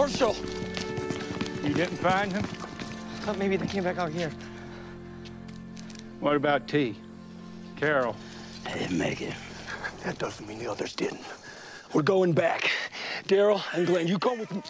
Hershel! You didn't find him? I Thought maybe they came back out here. What about T? Carol? They didn't make it. That doesn't mean the others didn't. We're going back. Daryl and Glenn, you come with me.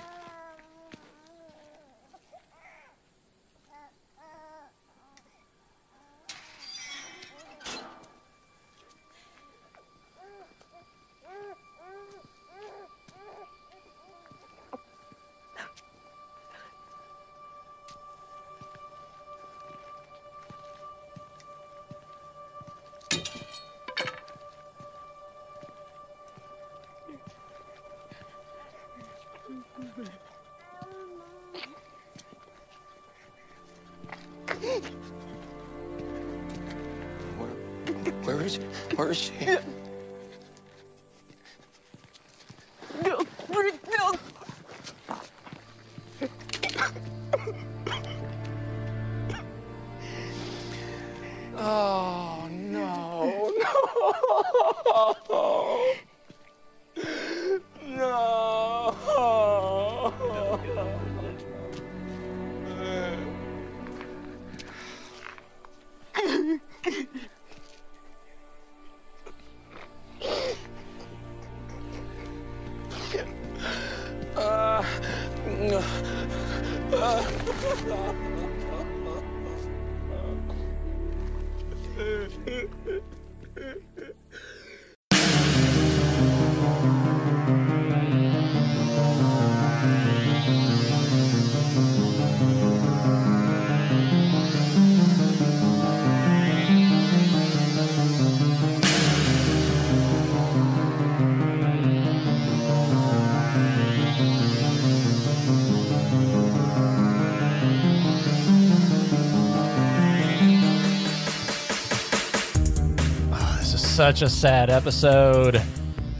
Such a sad episode.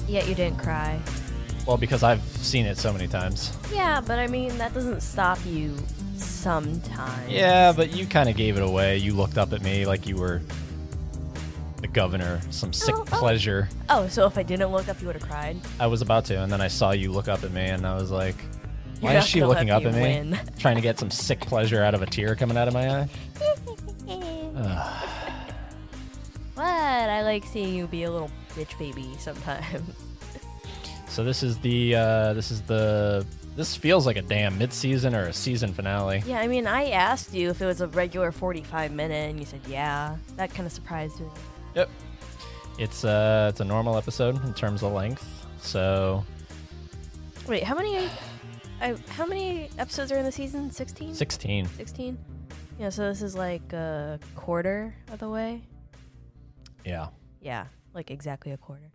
Yet you didn't cry. Well, because I've seen it so many times. Yeah, but I mean, that doesn't stop you sometimes. Yeah, but you kind of gave it away. You looked up at me like you were the governor, some sick Oh, oh. pleasure. Oh, so if I didn't look up, you would have cried? I was about to, and then I saw you look up at me, and I was like, You're why is she looking up at me? Trying to get some sick pleasure out of a tear coming out of my eye? I like seeing you be a little bitch baby sometimes. So this is the, uh, this is the, this feels like a damn mid-season or a season finale. yeah, I mean, I asked you if it was a regular 45 minute, and you said yeah. That kind of surprised me. Yep. It's uh it's a normal episode in terms of length. So Wait, how many? I, how many episodes are in the season? 16? 16. 16? Yeah, so this is like a quarter of the way. Yeah. Yeah, like exactly a quarter.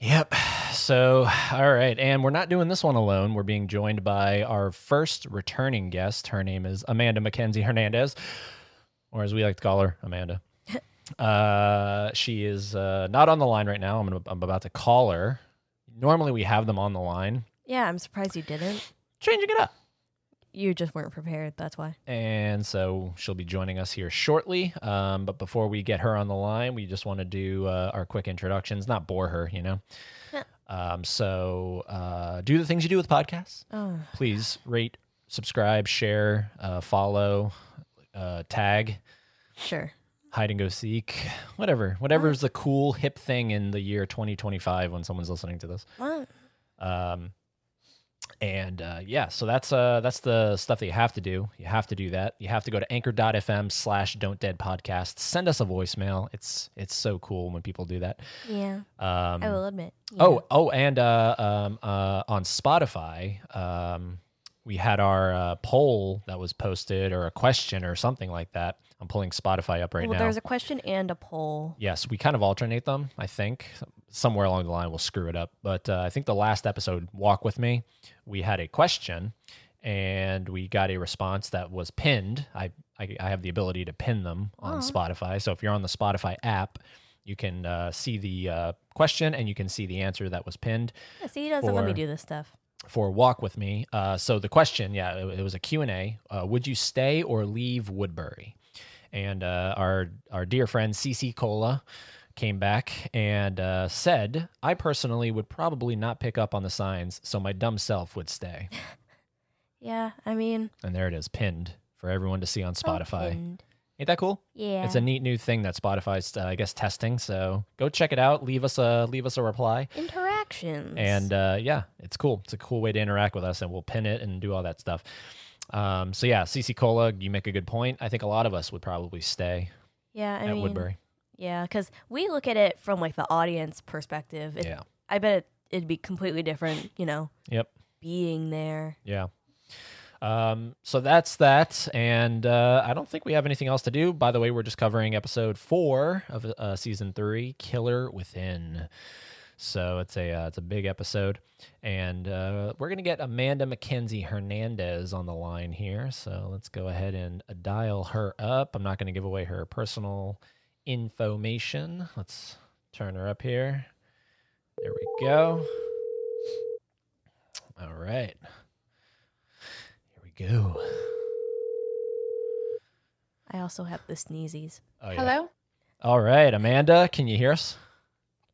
Yep. So, all right. And we're not doing this one alone. We're being joined by our first returning guest. Her name is Amanda Mackenzie Hernandez, or as we like to call her, Amanda. uh, she is uh, not on the line right now. I'm, gonna, I'm about to call her. Normally, we have them on the line. Yeah, I'm surprised you didn't. Changing it up. You just weren't prepared. That's why. And so she'll be joining us here shortly. Um, but before we get her on the line, we just want to do uh, our quick introductions, not bore her, you know. Yeah. Um, so uh, do the things you do with podcasts. Oh, Please rate, subscribe, share, uh, follow, uh, tag, sure. hide and go seek, whatever. Whatever Whatever's the cool hip thing in the year 2025 when someone's listening to this. What? Um, and uh, yeah, so that's uh, that's the stuff that you have to do. You have to do that. You have to go to anchor.fm slash don't dead podcast. Send us a voicemail. It's it's so cool when people do that. Yeah, Um, I will admit. Oh, oh, and uh, um, uh, on Spotify, um, we had our uh, poll that was posted, or a question, or something like that. I'm pulling Spotify up right well, now. there's a question and a poll. Yes, we kind of alternate them. I think somewhere along the line we'll screw it up. But uh, I think the last episode, "Walk with Me," we had a question, and we got a response that was pinned. I I, I have the ability to pin them on Oh. Spotify. So if you're on the Spotify app, you can uh, see the uh, question and you can see the answer that was pinned Yeah, see, he doesn't let me For- do this stuff. for walk with me. Uh, so the question, yeah, it, it was a Q and A. Uh, would you stay or leave Woodbury? And uh, our our dear friend CC Cola came back and uh, said, I personally would probably not pick up on the signs, so my dumb self would stay. Yeah, I mean, And there it is, pinned for everyone to see on Spotify. opened. Ain't that cool? Yeah. It's a neat new thing that Spotify's, uh, I guess, testing. So go check it out. Leave us a leave us a reply. interactions. And uh, yeah, it's cool. It's a cool way to interact with us, and we'll pin it and do all that stuff. Um, so yeah, CC Cola, you make a good point. I think a lot of us would probably stay yeah, I at mean, Woodbury. Yeah, because we look at it from like the audience perspective. It, Yeah. I bet it, it'd be completely different, you know, Yep. being there. Yeah. Um, so that's that, and uh, I don't think we have anything else to do. By the way, we're just covering episode four of uh, season three, "Killer Within." So it's a uh, it's a big episode, and uh, we're gonna get Amanda McKenzie Hernandez on the line here. So let's go ahead and dial her up. I'm not gonna give away her personal information. Let's turn her up here. There we go. All right. Here we go. I also have the sneezies. Oh, yeah. Hello? All right, Amanda, can you hear us?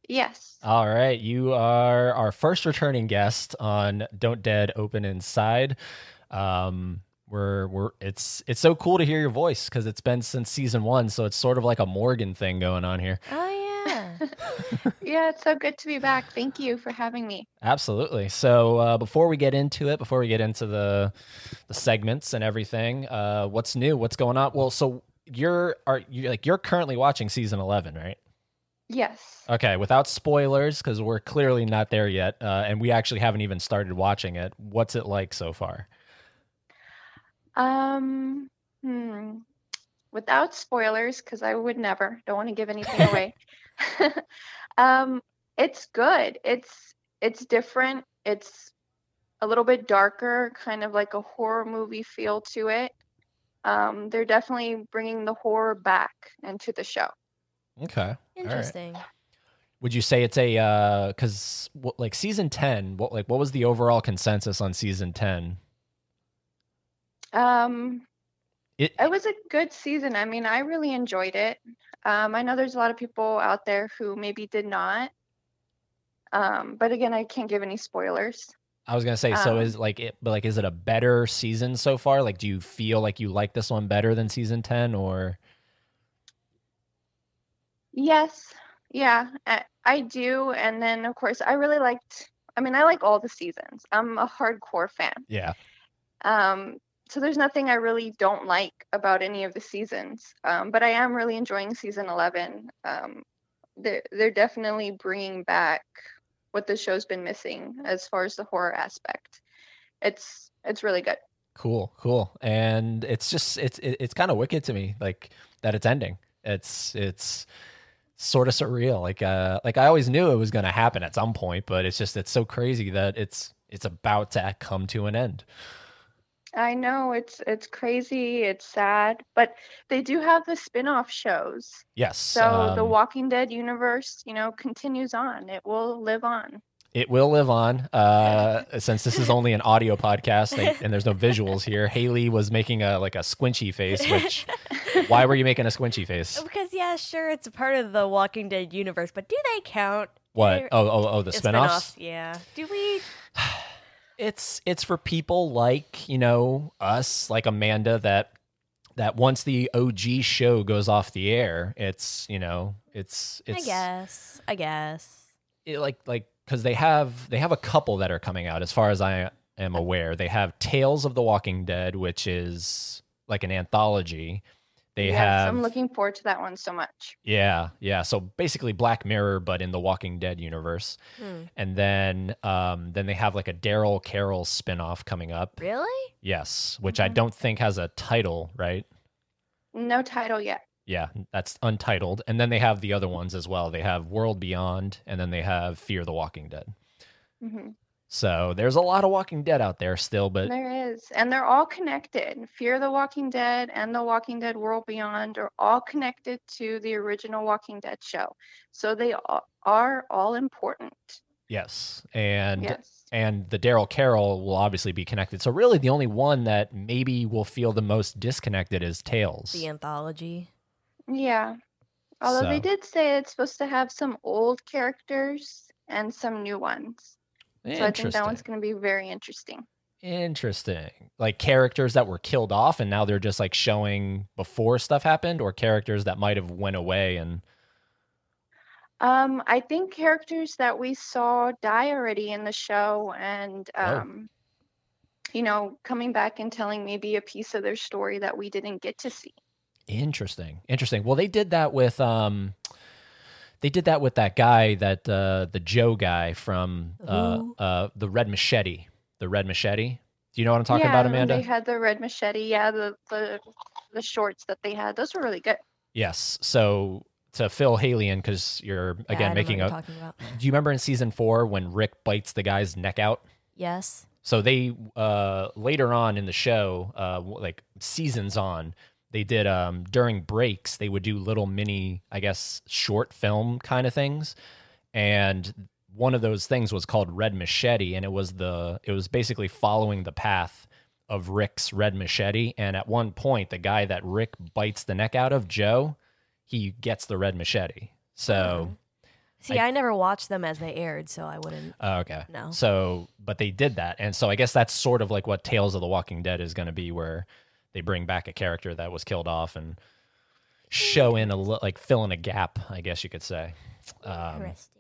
Yes. All right, you are our first returning guest on Don't Dead Open Inside. Um, we're we're it's it's so cool to hear your voice because it's been since season one, so it's sort of like a Morgan thing going on here. Oh yeah. Yeah, it's so good to be back. Thank you for having me. Absolutely. So uh, before we get into it, before we get into the the segments and everything, uh, what's new? What's going on? Well, so you're are you like you're currently watching season eleven, right? Yes. Okay, without spoilers, because we're clearly not there yet, uh, and we actually haven't even started watching it. What's it like so far? Um, hmm. Without spoilers, because I would never, don't want to give anything away. um, it's good. It's it's different. It's a little bit darker, kind of like a horror movie feel to it. Um, they're definitely bringing the horror back into the show. Okay, All right. Interesting. Would you say it's a because like season ten? What like what was the overall consensus on season ten? Um, It It was a good season. I mean, I really enjoyed it. Um, I know there's a lot of people out there who maybe did not. Um, but again, I can't give any spoilers. I was gonna say, so um, is like it, but like, is it a better season so far? Like, do you feel like you like this one better than season ten, or Yes, yeah, I, I do. And then, of course, I really liked, I mean, I like all the seasons. I'm a hardcore fan. yeah? Um, so there's nothing I really don't like about any of the seasons. Um, but I am really enjoying season 11. Um, they're, they're definitely bringing back what the show's been missing as far as the horror aspect. It's it's really good. Cool, cool. And it's just it's it, it's kind of wicked to me, like that it's ending. It's it's sort of surreal. Like uh like I always knew it was gonna happen at some point, but it's just it's so crazy that it's it's about to come to an end. I know it's it's crazy, it's sad, but they do have the spin-off shows. Yes. So the um, Walking Dead universe, you know, continues on. It will live on. It will live on. Uh, since this is only an audio podcast they, and there's no visuals here, Haley was making a like a squinchy face. Which, why were you making a squinchy face? Because yeah, sure, it's a part of the Walking Dead universe, but do they count? What? They're- Oh, oh, oh, the the spinoffs. Yeah. Do we? It's it's for people like you know us, like Amanda, that that once the OG show goes off the air, it's you know it's it's I guess. I guess. it, like like because they have they have a couple that are coming out as far as I am aware. They have Tales of the Walking Dead, which is like an anthology. They yes, have I'm looking forward to that one so much. yeah yeah. So basically Black Mirror, but in the Walking Dead universe. Hmm. And then um then they have like a Daryl Carol spinoff coming up. Really? Yes, which I Mhm. don't think has a title, right? No title yet. Yeah, that's untitled. And then they have the other ones as well. They have World Beyond, and then they have Fear the Walking Dead. hmm So there's a lot of Walking Dead out there still, but There is, and they're all connected. Fear the Walking Dead and the Walking Dead World Beyond are all connected to the original Walking Dead show, so they are all important. yes, and yes. and the Daryl Carol will obviously be connected. So really, the only one that maybe will feel the most disconnected is Tales. The anthology. Yeah. Although they did say it's supposed to have some old characters and some new ones. So I think that one's going to be very interesting. Interesting. Like characters that were killed off and now they're just like showing before stuff happened, or characters that might have went away and Um, I think characters that we saw die already in the show and Oh. um, you know, coming back and telling maybe a piece of their story that we didn't get to see. Interesting. Interesting. Well, they did that with um they did that with that guy that uh the Joe guy from uh uh the Red Machete. The Red Machete. Do you know what I'm talking yeah, about, Amanda? They had the red machete, yeah, the, the the shorts that they had. Those were really good. Yes. So to fill Haley in because you're Yeah, I again don't know making what a you're talking about. do you remember in season four when Rick bites the guy's neck out? Yes. So they uh later on in the show, uh like seasons on, they did um during breaks, they would do little mini, I guess, short film kind of things. And one of those things was called Red Machete and it was the it was basically following the path of Rick's Red Machete and at one point the guy that Rick bites the neck out of, Joe, he gets the Red Machete. So See, I- I, never watched them as they aired, so I wouldn't. Oh, okay. No. So, but they did that, and so I guess that's sort of like what Tales of the Walking Dead is going to be, where they bring back a character that was killed off and show in a li- like fill in a gap, I guess you could say. Um, Interesting.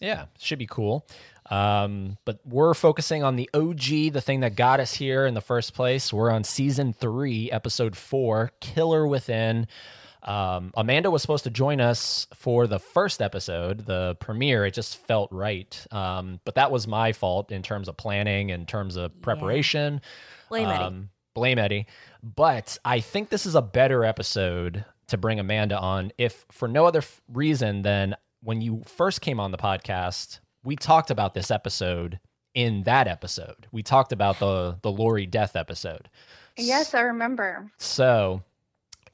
yeah, should be cool. Um, but we're focusing on the OG, the thing that got us here in the first place. We're on season three, episode four, Killer Within. Um, Amanda was supposed to join us for the first episode, the premiere. It just felt right. Um, but that was my fault in terms of planning, in terms of preparation. Blame Eddie. Um, blame Eddie. But I think this is a better episode to bring Amanda on, if for no other f- reason than when you first came on the podcast, we talked about this episode in that episode. We talked about the the Lori death episode. Yes, I remember. So,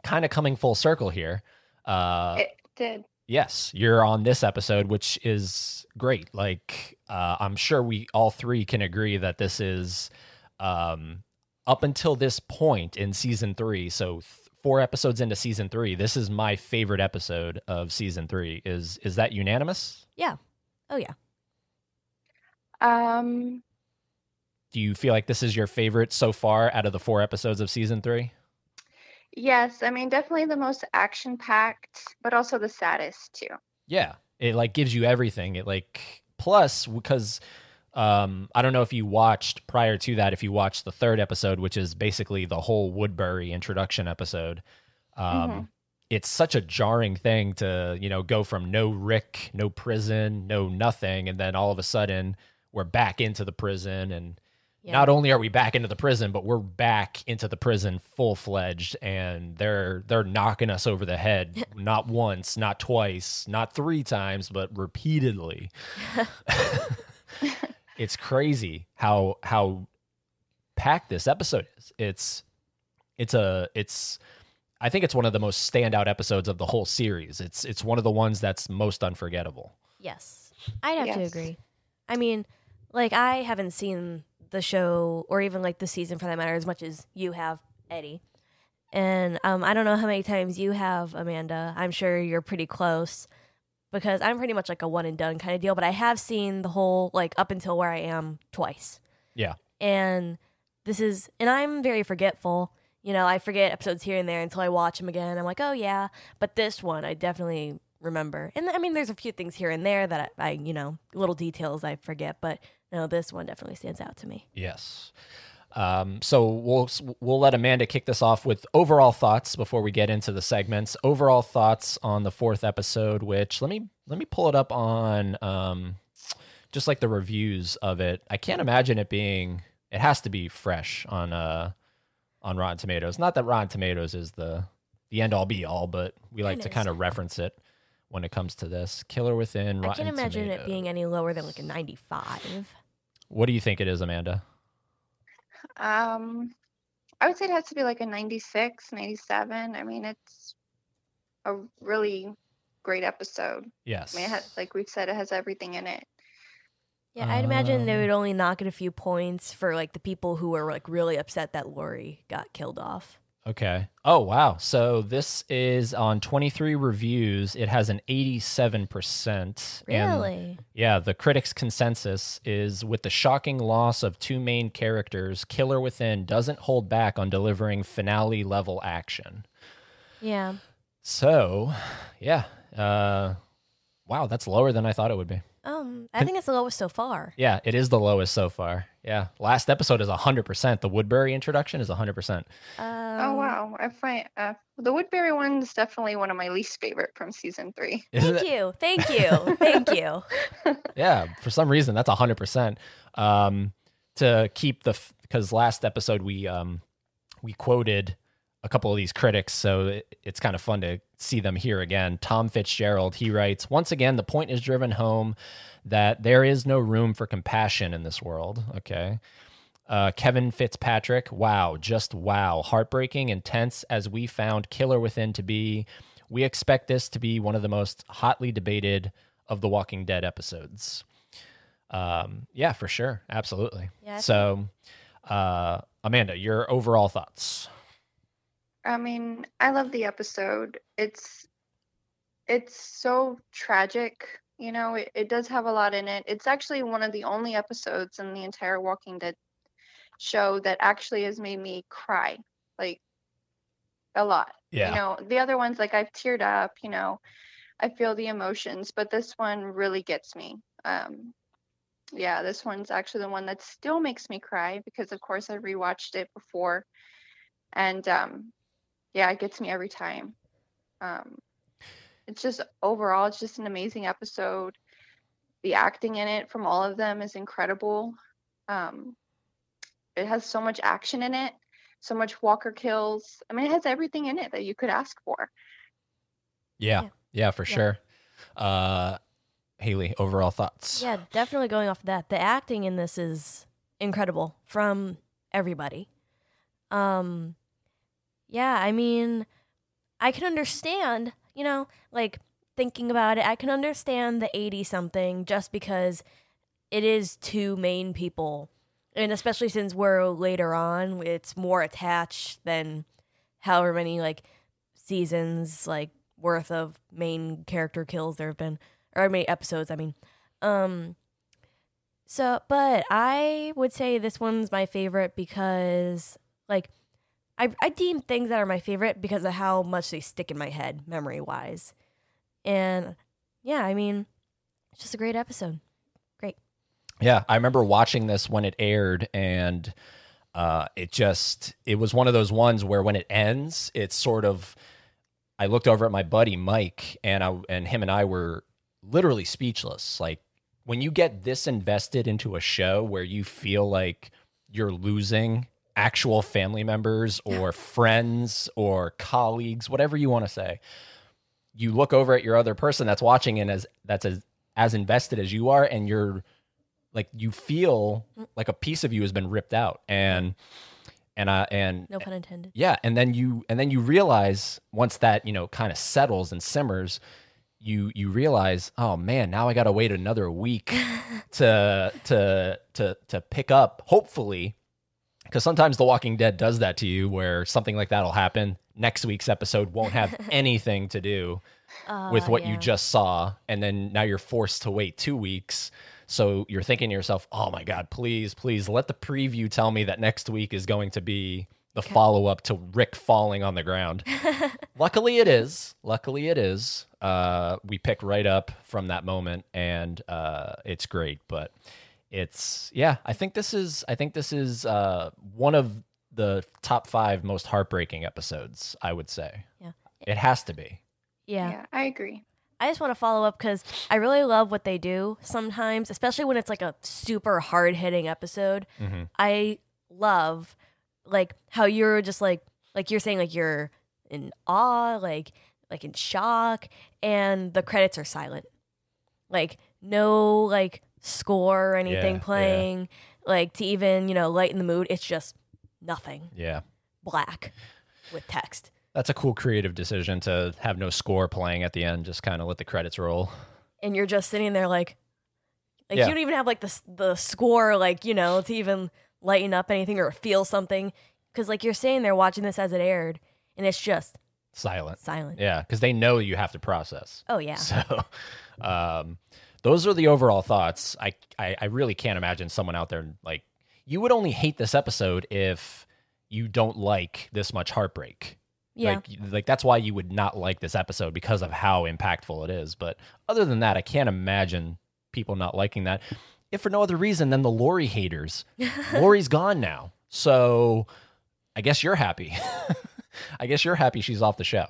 kind of coming full circle here. Uh, it did. yes, you're on this episode, which is great. Like, uh, I'm sure we all three can agree that this is, um, up until this point in season three. So th- four episodes into season three, this is my favorite episode of season three. Is is that unanimous? Yeah. Oh yeah. Um, Do you feel like this is your favorite so far out of the four episodes of season three? yes, I mean definitely the most action packed, but also the saddest too. Yeah, it like gives you everything. It like plus because um I don't know if you watched prior to that if you watched the third episode which is basically the whole Woodbury introduction episode. Um Mhm. it's such a jarring thing to, you know, go from no Rick, no prison, no nothing and then all of a sudden we're back into the prison and Yeah. not only are we back into the prison, but we're back into the prison full fledged, and they're they're knocking us over the head not once, not twice, not three times, but repeatedly. it's crazy how how packed this episode is. It's it's a it's I think it's one of the most standout episodes of the whole series. It's it's one of the ones that's most unforgettable. Yes. I'd have to agree. I mean, like I haven't seen the show or even like the season for that matter as much as you have, Eddie. And um, I don't know how many times you have, Amanda. I'm sure you're pretty close because I'm pretty much like a one and done kind of deal. But I have seen the whole like up until where I am twice. Yeah. And this is, and I'm very forgetful. You know, I forget episodes here and there until I watch them again. I'm like, oh yeah. But this one, I definitely remember. And I mean, there's a few things here and there that I, I you know, little details I forget. But no, this one definitely stands out to me. Yes. Um, so we'll we'll let Amanda kick this off with overall thoughts before we get into the segments. Overall thoughts on the fourth episode, which let me let me pull it up on um, just like the reviews of it. I can't imagine it being. It has to be fresh on uh on Rotten Tomatoes. Not that Rotten Tomatoes is the the end all be all, but we like It to is. kind of reference it when it comes to this. Killer Within. I can't imagine Tomatoes. it being any lower than like a 95. What do you think it is, Amanda? Um, I would say it has to be like a 96, 97. I mean, it's a really great episode. Yes. I mean, it has, like we've said, it has everything in it. Yeah, I'd imagine they Um, would only knock it a few points for like the people who were like really upset that Lori got killed off. Okay. Oh, wow. So this is on 23 reviews. It has an 87%. And Really? yeah, the critics' consensus is with the shocking loss of two main characters, Killer Within doesn't hold back on delivering finale level action. Yeah. So, yeah. Uh, wow, that's lower than I thought it would be. Um, I think it's the lowest so far. Yeah, it is the lowest so far. Yeah. Last episode is 100%. The Woodbury introduction is 100%. Um, oh wow, I find uh, the Woodbury one is definitely one of my least favorite from season three. Isn't Thank it- you. Thank you. Thank you. Yeah, for some reason that's hundred percent. Um, to keep the because last episode we um we quoted a couple of these critics, so it, it's kind of fun to see them here again. Tom Fitzgerald he writes once again the point is driven home that there is no room for compassion in this world. Okay. Uh, Kevin Fitzpatrick, wow, just wow. Heartbreaking, intense as we found Killer Within to be. We expect this to be one of the most hotly debated of the Walking Dead episodes. Um, yeah, for sure. Absolutely. Yeah, so, uh, Amanda, your overall thoughts? I mean, I love the episode. It's it's so tragic, you know, it, it does have a lot in it. It's actually one of the only episodes in the entire Walking Dead show that actually has made me cry. Like a lot. Yeah. You know, the other ones like I've teared up, you know, I feel the emotions, but this one really gets me. Um yeah, this one's actually the one that still makes me cry because of course I rewatched it before. And um yeah, it gets me every time. Um it's just overall it's just an amazing episode. The acting in it from all of them is incredible. Um it has so much action in it, so much Walker kills. I mean, it has everything in it that you could ask for. Yeah. Yeah. Yeah, for Yeah. sure. Uh, Haley, overall thoughts? Yeah, definitely going off of that. The acting in this is incredible from everybody. Um yeah, I mean I can understand, you know, like thinking about it, I can understand the 80 something just because it is two main people. And especially since we're later on, it's more attached than however many like seasons like worth of main character kills there have been or many episodes, I mean. Um so but I would say this one's my favorite because like I I deem things that are my favorite because of how much they stick in my head memory wise. And yeah, I mean it's just a great episode. Great. Yeah, I remember watching this when it aired, and uh, it just it was one of those ones where when it ends, it's sort of. I looked over at my buddy Mike, and I and him and I were literally speechless. Like when you get this invested into a show where you feel like you're losing actual family members or friends or colleagues, whatever you want to say, you look over at your other person that's watching and as that's as as invested as you are, and you're like you feel like a piece of you has been ripped out and and uh and No pun intended. yeah and then you and then you realize once that you know kind of settles and simmers you you realize oh man now i gotta wait another week to to to to pick up hopefully because sometimes the walking dead does that to you where something like that'll happen. Next week's episode won't have anything to do with Uh, what you just saw and then now you're forced to wait two weeks. So you're thinking to yourself oh my god please please let the preview tell me that next week is going to be the follow-up to rick falling on the ground. Luckily it is. Luckily it is. Uh, we pick right up from that moment and uh, it's great but it's yeah i think this is i think this is uh, one of the top five most heartbreaking episodes i would say Yeah. it has to be yeah. I agree. I just want to follow up because I really love what they do sometimes, especially when it's like a super hard hitting episode. Mhm. I love like how you're just like like you're saying like you're in awe, like like in shock, and the credits are silent. Like no like score or anything Yeah, yeah. playing, like to even, you know, lighten the mood. It's just nothing. yeah Black with text. That's a cool creative decision to have no score playing at the end, just kind of let the credits roll. and you're just sitting there like like Yeah. you don't even have like the s- the score like you know to even lighten up anything or feel something because like you're sitting there watching this as it aired, and it's just Silent. silent. Yeah, because they know you have to process. Oh yeah. So, um, those are the overall thoughts. I, I I really can't imagine someone out there like you would only hate this episode if you don't like this much heartbreak. Yeah. Like, like that's why you would not like this episode because of how impactful it is. But other than that, I can't imagine people not liking that. If for no other reason than the Lori haters. Lori's gone now. So I guess you're happy. I guess you're happy she's off the show.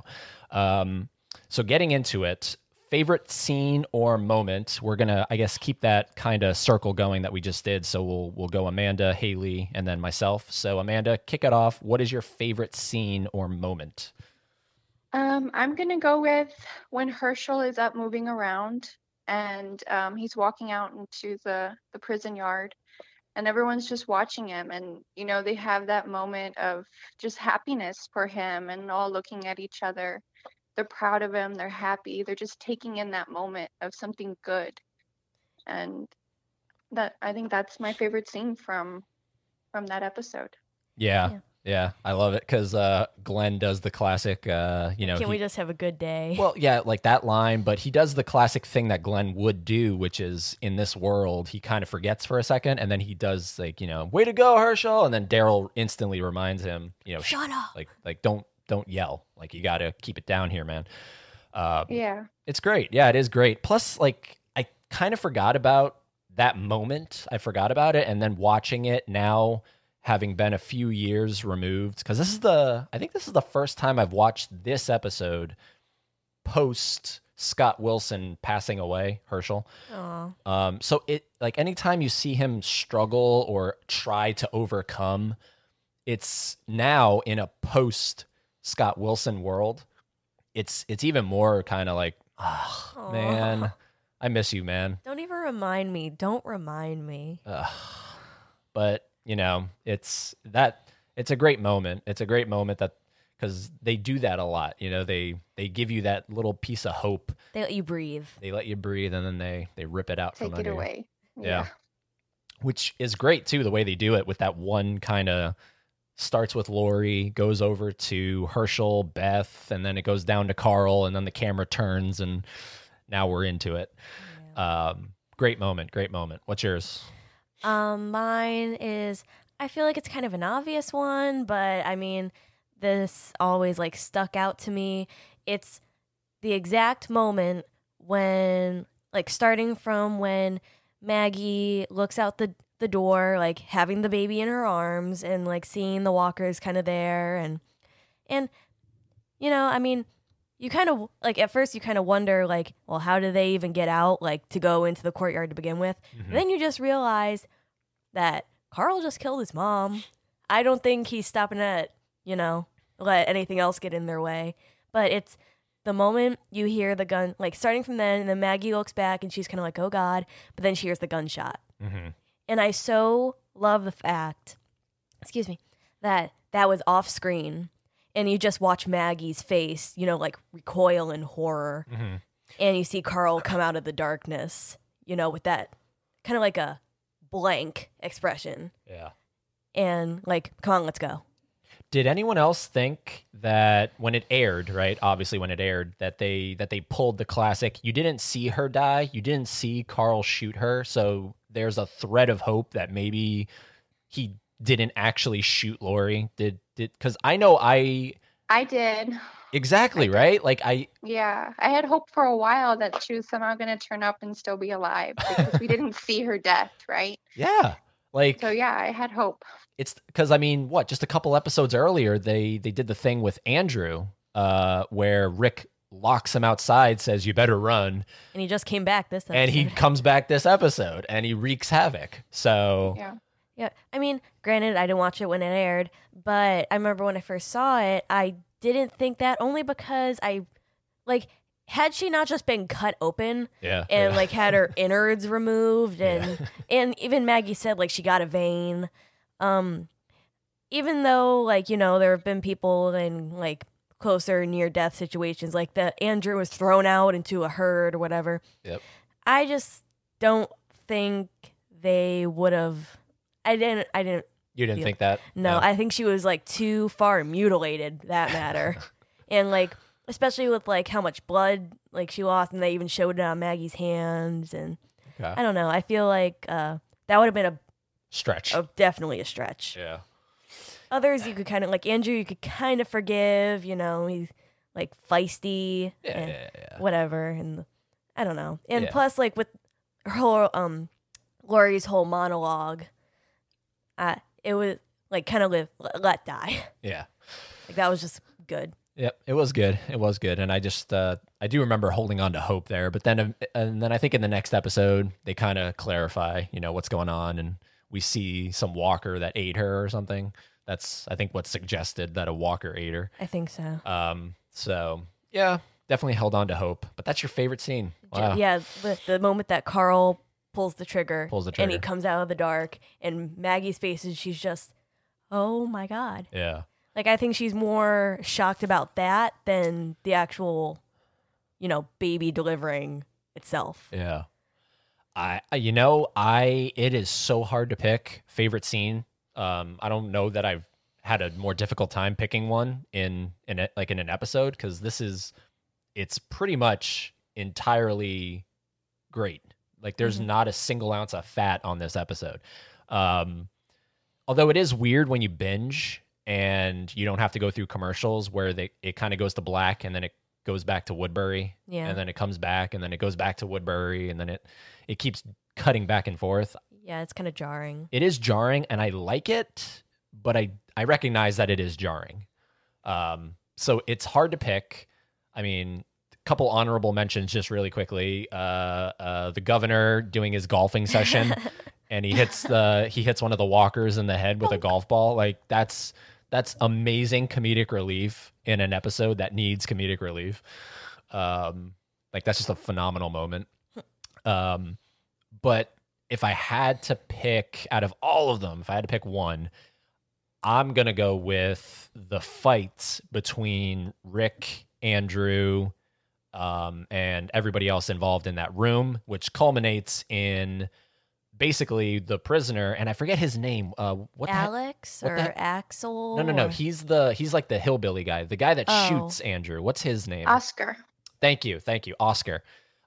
Um, so getting into it, favorite scene or moment, we're gonna, I guess, keep that kind of circle going that we just did. So we'll we'll go Amanda, Haley, and then myself. So Amanda, kick it off. What is your favorite scene or moment? Um, I'm gonna go with when Hershel is up moving around and um, he's walking out into the the prison yard, and everyone's just watching him, and you know they have that moment of just happiness for him, and all looking at each other. They're proud of him. They're happy. They're just taking in that moment of something good, and that I think that's my favorite scene from from that episode. Yeah. Yeah. Yeah, I love it because uh, Glenn does the classic, uh, you know, Can he- we just have a good day? Well, yeah, like that line, but he does the classic thing that Glenn would do, which is in this world, he kind of forgets for a second, and then he does like, you know, way to go, Hershel, and then Daryl instantly reminds him, you know, Shut up. like, like don't, don't yell, like you got to keep it down here, man. Uh, Yeah. it's great. Yeah, it is great. Plus, like, I kind of forgot about that moment. I forgot about it, and then watching it now, having been a few years removed, because this is the, I think this is the first time I've watched this episode post Scott Wilson passing away, Hershel. Um, so it like anytime you see him struggle or try to overcome, it's now in a post Scott Wilson world. It's it's even more kind of like, oh, Aw. man, I miss you, man. Don't even remind me. Don't remind me. But you know, it's that it's a great moment. It's a great moment that because they do that a lot. You know, they they give you that little piece of hope. They let you breathe. They let you breathe, and then they they rip it out Take from it under you. away. Yeah. which is great too the way they do it with that one kind of starts with Lori, goes over to Hershel, Beth, and then it goes down to Carl, and then the camera turns, and now we're into it. Um, great moment, great moment. What's yours? Um, mine is I feel like it's kind of an obvious one, but I mean, this always like stuck out to me. It's the exact moment when like starting from when Maggie looks out the the door, like having the baby in her arms and like seeing the walkers kind of there and and you know, I mean, you kind of like at first you kind of wonder like, well, how do they even get out like to go into the courtyard to begin with? Mm-hmm. Then you just realize that Carl just killed his mom. I don't think he's stopping at, you know, let anything else get in their way. But it's the moment you hear the gun, like starting from then, and then Maggie looks back and she's kind of like, oh God. But then she hears the gunshot. Mm-hmm. And I so love the fact, excuse me, that that was off screen and you just watch Maggie's face, you know, like recoil in horror. Mm-hmm. And you see Carl come out of the darkness, you know, with that kind of like a blank expression. Yeah. And like, come on, let's go. Did anyone else think that when it aired, right? Obviously, when it aired, that they that they pulled the classic. You didn't see her die. You didn't see Carl shoot her. So there's a thread of hope that maybe he didn't actually shoot Lori. Did did because I know I I did. exactly right. Like I Yeah, I had hope for a while that she was somehow going to turn up and still be alive because we didn't see her death, right? yeah. Like So yeah, I had hope. it's because I mean, what? Just a couple episodes earlier, they they did the thing with Andrew, uh, where Rick locks him outside, says you better run, And he just came back this and he comes back this episode and he wreaks havoc. So Yeah. Yeah. I mean, granted, I didn't watch it when it aired, but I remember when I first saw it, I didn't think that only because I, like, had she not just been cut open yeah, and yeah. like had her innards removed and and even Maggie said like she got a vein um even though like you know there have been people in like closer near death situations like the Andrew was thrown out into a herd or whatever Yep. I just don't think they would have I didn't I didn't You didn't think that? No, I think she was like too far mutilated that matter. and like especially with like how much blood like she lost and they even showed it on Maggie's hands and Okay. I don't know. I feel like uh that would have been a, stretch. Oh, definitely a stretch. Yeah. Others you could kind of like Andrew you could kind of forgive, you know, he's like feisty Yeah, and yeah, yeah. whatever and I don't know. And plus like with her whole um Lori's whole monologue uh it was like kind of live let, let die. Yeah. Like that was just good. Yep, it was good. It was good, and I just uh, I do remember holding on to hope there. But then, uh, and then I think in the next episode they kind of clarify, you know, what's going on, and we see some walker that ate her or something. That's I think what's suggested that a walker ate her. I think so. Um, so yeah, definitely held on to hope. But that's your favorite scene. Wow. Yeah, the, the moment that Carl pulls the trigger, Pulls the trigger, and he comes out of the dark, and Maggie's face is she's just, oh my god. Yeah. Like I think she's more shocked about that than the actual, you know, baby delivering itself. Yeah. I I- you know, I it is so hard to pick favorite scene. Um I don't know that I've had a more difficult time picking one in in a, like in an episode cuz this is it's pretty much entirely great. Like there's Mhm. not a single ounce of fat on this episode. Um although it is weird when you binge and you don't have to go through commercials where they it kind of goes to black and then it goes back to Woodbury Yeah. and then it comes back and then it goes back to Woodbury and then it it keeps cutting back and forth. Yeah, it's kind of jarring. It is jarring and I like it, but I I recognize that it is jarring. Um so it's hard to pick. I mean, a couple honorable mentions just really quickly. Uh uh the governor doing his golfing session and he hits the he hits one of the walkers in the head with a golf ball. Like that's that's amazing comedic relief in an episode that needs comedic relief. Um, like that's just a phenomenal moment. Um, but if I had to pick out of all of them, if I had to pick one, I'm gonna go with the fight between Rick, Andrew, um, and everybody else involved in that room, which culminates in basically the prisoner, and I forget his name. Uh, what the Alex what or the Axel? No, no, no. or- He's the he's like the hillbilly guy, the guy that Oh. shoots Andrew. What's his name? Oscar. Thank you, thank you, Oscar.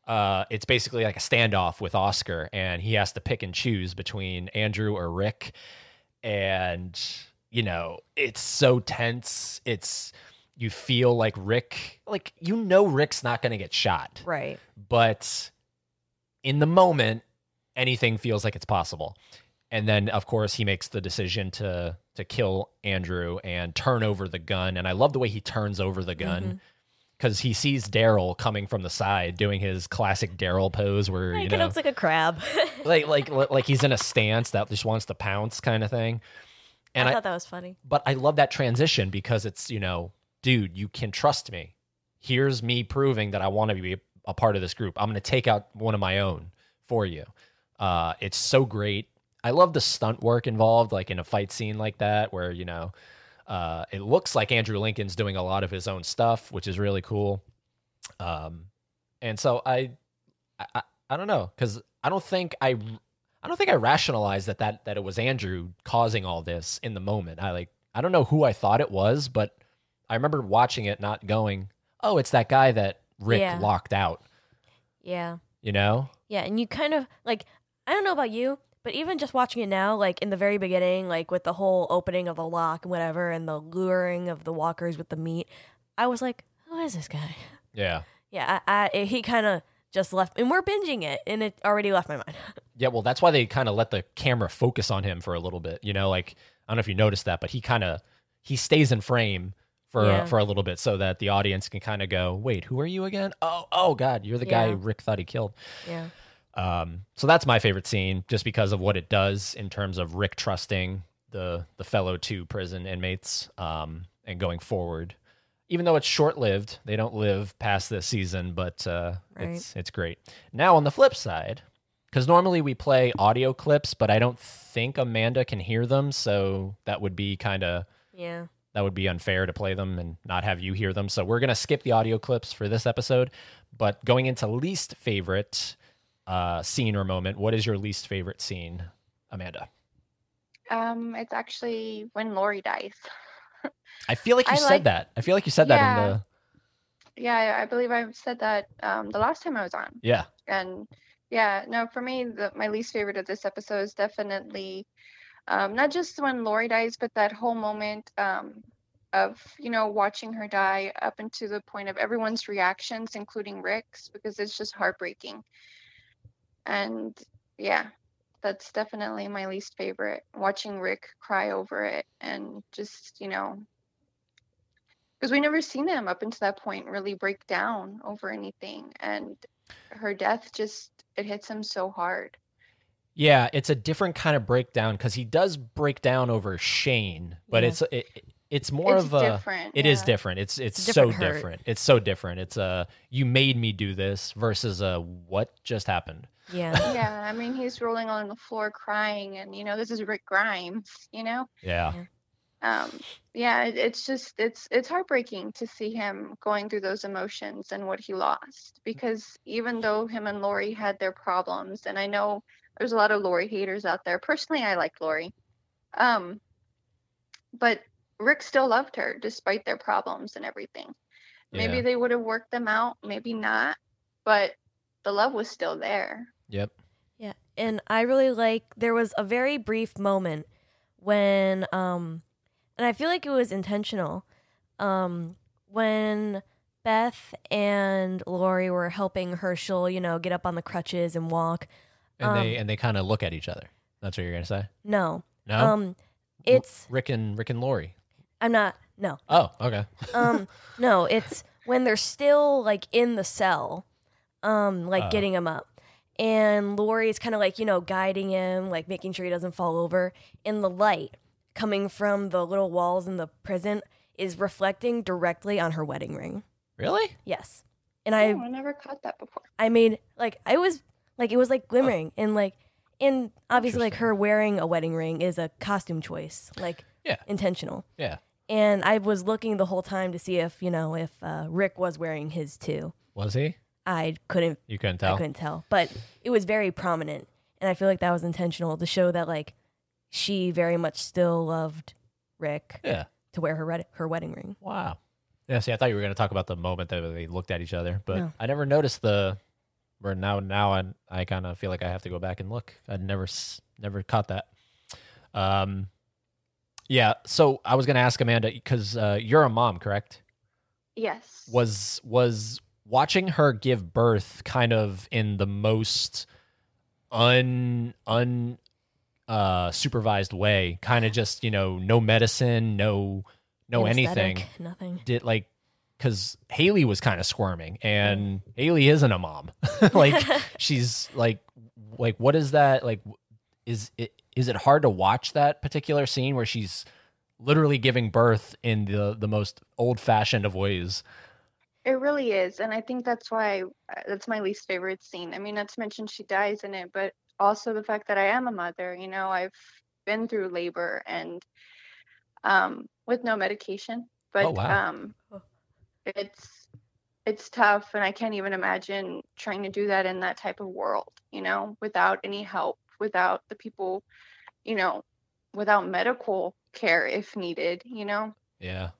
Uh, it's basically like a standoff with Oscar, and he has to pick and choose between Andrew or Rick, and you know it's so tense. It's you feel like Rick, like you know Rick's not going to get shot, right. but in the moment anything feels like it's possible. And then of course he makes the decision to to kill andrew and turn over the gun. And i love the way he turns over the gun because he sees daryl coming from the side doing his classic daryl pose where He you know of looks like a crab. like like like he's in a stance that just wants to pounce kind of thing and I I, thought that was funny. but I love that transition because it's, you know, dude, you can trust me. Here's me proving that I want to be a part of this group. I'm going to take out one of my own for you. Uh, it's so great. I love the stunt work involved, like in a fight scene like that, where, you know, uh, it looks like Andrew Lincoln's doing a lot of his own stuff, which is really cool. Um, and so I, I, I- don't know, because I don't think I I don't think I rationalized that that that it was Andrew causing all this in the moment. I like I don't know who I thought it was, but I remember watching it not going, "Oh, it's that guy that Rick Yeah. locked out." Yeah. You know? Yeah, and you kind of like I don't know about you, but even just watching it now, like in the very beginning, like with the whole opening of the lock and whatever, and the luring of the walkers with the meat, I was like, who is this guy? Yeah. Yeah, I, I he kind of just left, and we're binging it, and it already left my mind. Yeah, well, that's why they kind of let the camera focus on him for a little bit. You know, like I don't know if you noticed that, but he kind of he stays in frame for Yeah. for a little bit so that the audience can kind of go, "Wait, who are you again? Oh, oh God, you're the guy Rick thought he killed." yeah, Um, so that's my favorite scene, just because of what it does in terms of Rick trusting the the fellow two prison inmates um, and going forward. Even though it's short lived, they don't live past this season, but uh, it's it's great. Now on the flip side, because normally we play audio clips, but I don't think Amanda can hear them, so that would be kind of yeah. that would be unfair to play them and not have you hear them. So we're gonna skip the audio clips for this episode. But going into least favorite uh, scene or moment, what is your least favorite scene, Amanda? Um, it's actually when Lori dies. I feel like you I said like- that. I feel like you said that in Yeah. the Yeah, I- I believe I said that um, the last time I was on. yeah. And yeah, no, for me, the, my least favorite of this episode is definitely um, not just when Lori dies, but that whole moment um, of, you know, watching her die up into the point of everyone's reactions, including Rick's, because it's just heartbreaking. And yeah, that's definitely my least favorite. Watching Rick cry over it and just, you know, because we never seen him up until that point really break down over anything. And her death just, it hits him so hard. Yeah, it's a different kind of breakdown because he does break down over Shane, but Yeah. it's it, it's more it's of a different. It is yeah. different. It's it's, It's a so different hurt. different. It's so different. It's a you made me do this versus a what just happened. Yeah. yeah, I mean, he's rolling on the floor crying, and you know, this is Rick Grimes, you know? Yeah. um yeah it, it's just it's it's heartbreaking to see him going through those emotions and what he lost because even though him and lori had their problems and i know there's a lot of lori haters out there personally i like lori um but rick still loved her despite their problems and everything maybe Yeah. they would have worked them out maybe not but the love was still there Yep. Yeah, and I really like there was a very brief moment when um and I feel like it was intentional um when Beth and Lori were helping Hershel, you know, get up on the crutches and walk. And they Um, and they kind of look at each other. That's what you're gonna say. No. No. Um it's Rick and Rick and Lori. I'm not no. Oh, okay. Um no, it's when they're still like in the cell um like Oh. getting him up. And Lori is kind of like, you know, guiding him, like making sure he doesn't fall over. And the light coming from the little walls in the prison is reflecting directly on her wedding ring. Really? Yes. And I oh, i never caught that before I made like I was like it was like glimmering and like and obviously like her wearing a wedding ring is a costume choice, like Yeah. intentional. Yeah. And I was looking the whole time to see if, you know, if uh, Rick was wearing his too. Was he? I couldn't You couldn't tell. I couldn't tell, but it was very prominent, and I feel like that was intentional to show that like she very much still loved Rick Yeah. to wear her red- her wedding ring. Wow. Yeah. See, I thought you were gonna talk about the moment that they looked at each other, but No. I never noticed the. Where now, now I I kind of feel like I have to go back and look. I never never caught that. Um. Yeah. So I was gonna ask Amanda because uh, you're a mom, correct? yes was was watching her give birth kind of in the most un un uh supervised way kind of just you know no medicine no no anything. nothing. did like because haley was kind of squirming and haley isn't a mom. Like she's like like what is that like is it is it hard to watch that particular scene where she's literally giving birth in the the most old fashioned of ways It really is, and I think that's why uh, that's my least favorite scene. I mean, not to mention she dies in it, but also the fact that I am a mother. You know, I've been through labor and um, with no medication, but Oh, wow. um, Oh. it's it's tough, and I can't even imagine trying to do that in that type of world. You know, without any help, without the people, you know, without medical care if needed. You know, yeah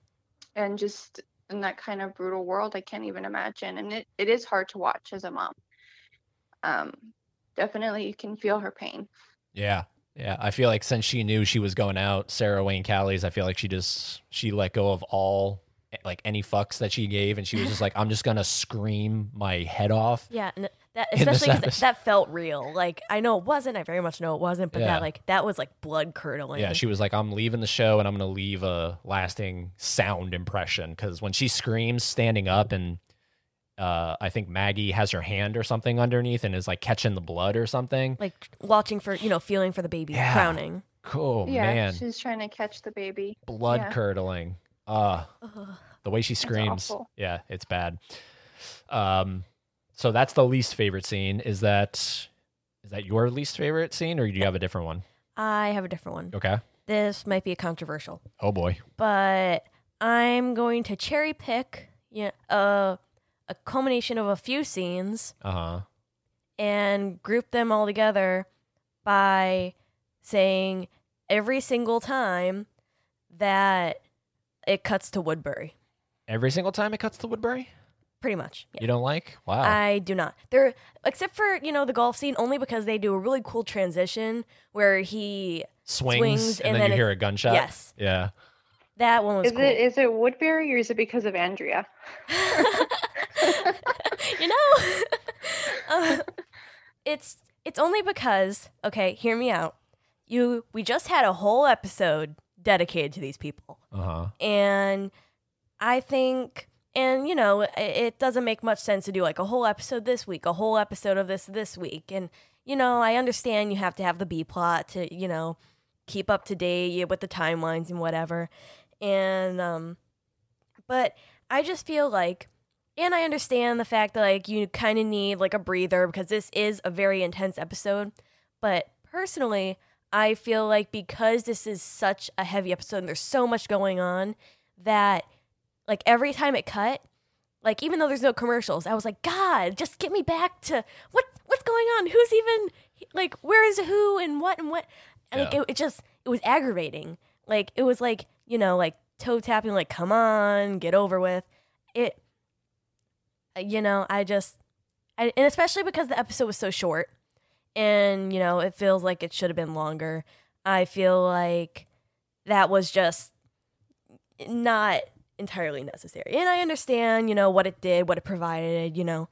and just in that kind of brutal world i can't even imagine and it, it is hard to watch as a mom um definitely you can feel her pain Yeah. Yeah. I feel like since she knew she was going out, Sarah Wayne Callies, I feel like she just she let go of all like any fucks that she gave and she was just like, I'm just gonna scream my head off. Yeah, and that especially because especially 'cause that felt real. Like I know it wasn't. I very much know it wasn't. But Yeah. that like that was like blood curdling. Yeah, she was like, I'm leaving the show and I'm gonna leave a lasting sound impression. Because when she screams standing up and uh, I think Maggie has her hand or something underneath and is like catching the blood or something. like watching for you know feeling for the baby Yeah. crowning. Cool, yeah man. she's trying to catch the baby Blood yeah. curdling. Uh, Ugh. the way she screams awful. yeah it's bad um so that's the least favorite scene. Is that is that your least favorite scene or do you have a different one? I have a different one. okay. This might be a controversial, oh boy. But I'm going to cherry pick yeah uh, a culmination of a few scenes uh-huh. and group them all together by saying every single time that it cuts to Woodbury. Every single time it cuts to Woodbury, Pretty much. Yeah. you don't like? Wow. I do not. There, except for you know the golf scene, only because they do a really cool transition where he swings, swings, and, and then, then you hear a gunshot. yes. Yeah. that one was Is cool. it is it Woodbury or is it because of Andrea? you know, Uh, it's it's only because okay, hear me out. You we just had a whole episode dedicated to these people. Uh huh. and I think, and you know, it, doesn't make much sense to do like a whole episode this week, a whole episode of this this week, and you know, I understand you have to have the B plot to you know keep up to date with the timelines and whatever, and um, but I just feel like. And I understand the fact that like you kind of need like a breather because this is a very intense episode. But personally, I feel like because this is such a heavy episode and there's so much going on that like every time it cut, like even though there's no commercials, I was like, God, just get me back to what what's going on? Who's even like where is who and what and what? And like it, it just it was aggravating. Like it was like you know like toe tapping, like come on, get over with it. You know, I just, I, and especially because the episode was so short, and you know it feels like it should have been longer. I feel like that was just not entirely necessary. And I understand, you know, what it did, what it provided, you know,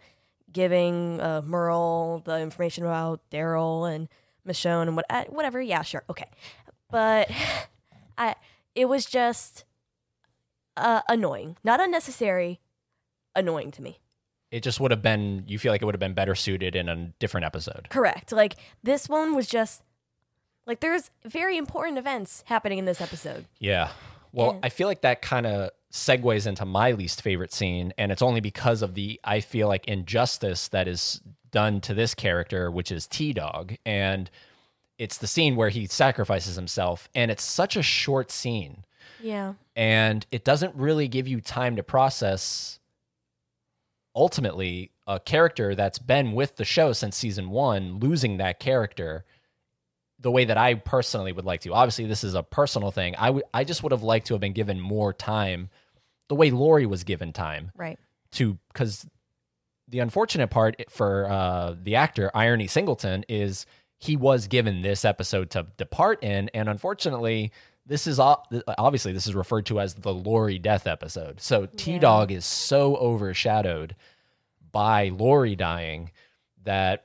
giving uh, Merle the information about Daryl and Michonne and what, uh, whatever. Yeah, sure. Okay. But I, it was just uh, annoying. Not unnecessary, annoying to me. It just would have been. You feel like it would have been better suited in a different episode. Correct. Like this one was just like there's very important events happening in this episode. Yeah. Well, Yeah. I feel like that kind of segues into my least favorite scene, and it's only because of the I feel like injustice that is done to this character, which is T Dog, and it's the scene where he sacrifices himself, and it's such a short scene, Yeah. and it doesn't really give you time to process. Ultimately, a character that's been with the show since season one, losing that character the way that I personally would like to. Obviously, this is a personal thing. I would I just would have liked to have been given more time the way Lori was given time Right. to because the unfortunate part for uh, the actor IronE Singleton is he was given this episode to depart in, and unfortunately, this is obviously this is referred to as the Lori death episode. So T Dog is so overshadowed by Lori dying that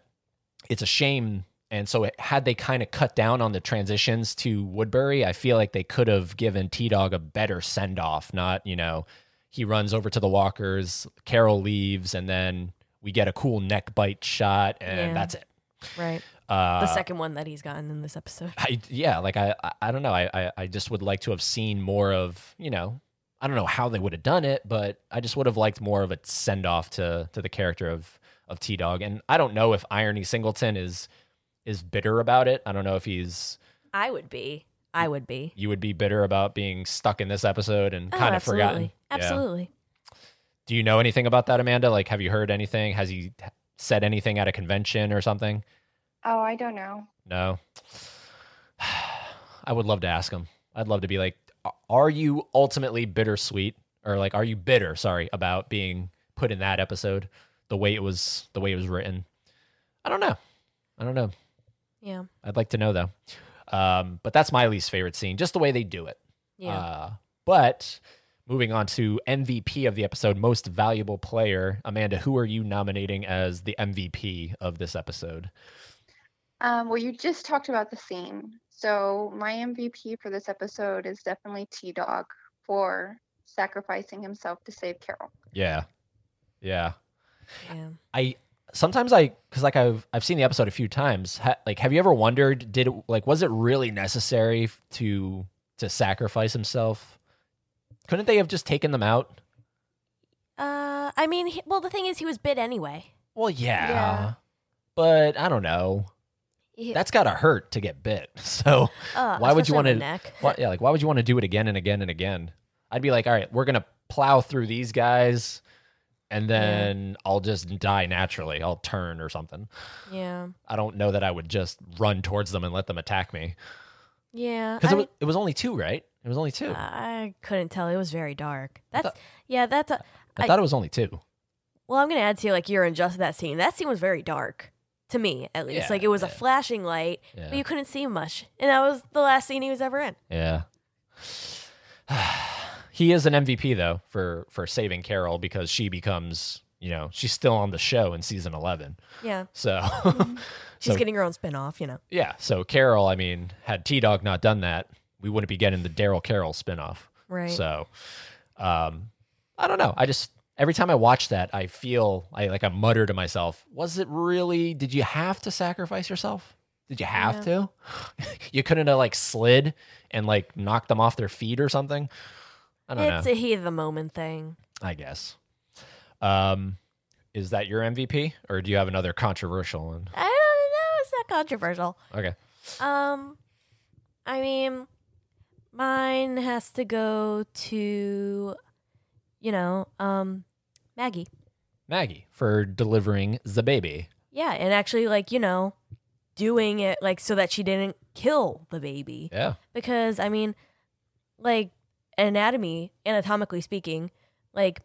it's a shame. And so, it, had they kind of cut down on the transitions to Woodbury, I feel like they could have given T Dog a better send off. Not, you know, he runs over to the walkers, Carol leaves, and then we get a cool neck bite shot, and Yeah. that's it. Right. Uh, The second one that he's gotten in this episode. I yeah, like I I, I don't know. I, I I just would like to have seen more of you know. I don't know how they would have done it, but I just would have liked more of a send off to to the character of of T Dog. And I don't know if IronE Singleton is is bitter about it. I don't know if he's I would be. I would be. you would be bitter about being stuck in this episode and Oh, kind of absolutely. forgotten. Yeah. Absolutely. Do you know anything about that, Amanda? Like, have you heard anything? Has he said anything at a convention or something? Oh, I don't know. No. I would love to ask him. I'd love to be like, are you ultimately bittersweet or like, are you bitter, sorry, about being put in that episode the way it was, the way it was written? I don't know. I don't know. Yeah. I'd like to know though. Um, but that's my least favorite scene, just the way they do it. Yeah. Uh, but moving on to MVP of the episode, most valuable player. Amanda, who are you nominating as the MVP of this episode? Um, well, you just talked about the scene. So my MVP for this episode is definitely T Dog for sacrificing himself to save Carol. Yeah. Yeah. yeah. I sometimes I because like I've I've seen the episode a few times. Ha, like, have you ever wondered did it like was it really necessary to to sacrifice himself? Couldn't they have just taken them out? Uh, I mean, he, well, the thing is, he was bit anyway. Well, yeah, Yeah. but I don't know. He, That's gotta hurt to get bit. So uh, why would you want to? Why, yeah, like why would you want to do it again and again and again? I'd be like, all right, we're gonna plow through these guys, and then I'll just die naturally. I'll turn or something. Yeah. I don't know that I would just run towards them and let them attack me. Yeah, Because it was, it was only two, right? It was only two. I couldn't tell. It was very dark. That's thought- yeah. That's a, I, I- thought it was only two. well. I'm gonna add to you, like you're unjust that scene. That scene was very dark to me, at least. Yeah, like it was a flashing light, Yeah. but you couldn't see much, and that was the last scene he was ever in. Yeah. he is an MVP though for for saving Carol because she becomes, you know, she's still on the show in season 11. Yeah, So she's So- getting her own spin-off. You know. yeah, so Carol, I mean, had T-Dog not done that, we wouldn't be getting the Daryl Carol spinoff. Right. So um I don't know. I just every time I watch that, I feel I like I mutter to myself, was it really did you have to sacrifice yourself? Did you have to? you couldn't have like slid and like knocked them off their feet or something? I don't It's know. a heat of the moment thing. I guess. Um, is that your MVP, or do you have another controversial one? I don't know. It's not controversial. Okay. Um, I mean, mine has to go to, you know, um, Maggie. Maggie for delivering the baby. Yeah, and actually, like you know, doing it like so that she didn't kill the baby. Yeah. Because I mean, like anatomy, anatomically speaking, like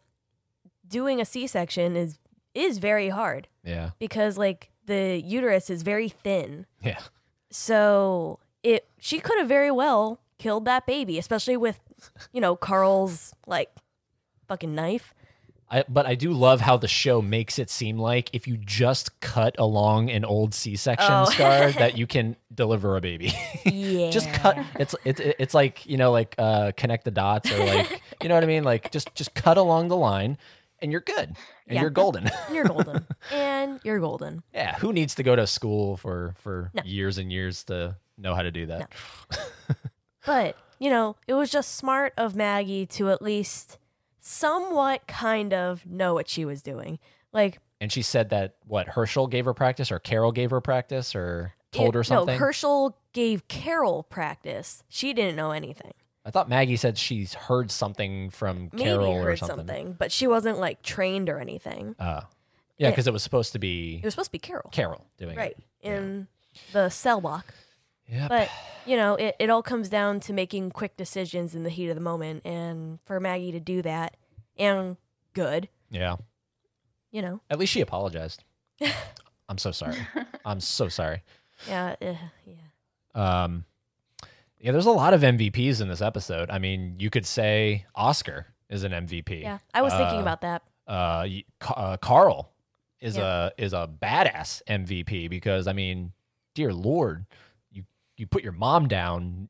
doing a C-section is is very hard Yeah. because like the uterus is very thin. Yeah. So it she could have very well killed that baby, especially with, you know, Carl's like fucking knife. I, but I do love how the show makes it seem like if you just cut along an old C-section Oh. scar that you can deliver a baby. Yeah. just cut. It's it's it's like you know like uh, connect the dots or like you know what I mean. Like just just cut along the line, and you're good, and Yeah. you're golden. You're golden. and you're golden. Yeah, who needs to go to school for for No. years and years to know how to do that? But, you know, it was just smart of Maggie to at least somewhat kind of know what she was doing. Like And she said that what Hershel gave her practice, or Carol gave her practice, or told it- her something. No, Hershel gave Carol practice. She didn't know anything. I thought Maggie said she's heard something from Maybe Carol or something. something, but she wasn't like trained or anything. Uh, yeah, Yeah. because it was supposed to be It was supposed to be Carol. Carol doing right. it. In the cell block. Yep. But, you know, it, it all comes down to making quick decisions in the heat of the moment. And for Maggie to do that, and good, yeah. you know, At least she apologized. I'm so sorry. I'm so sorry. yeah, uh, yeah. Um, yeah, there's a lot of MVPs in this episode. I mean, you could say Oscar is an MVP. Yeah. I was thinking Uh, about that. uh, uh Carl is Yeah. a is a badass MVP because I mean, dear Lord, you put your mom down,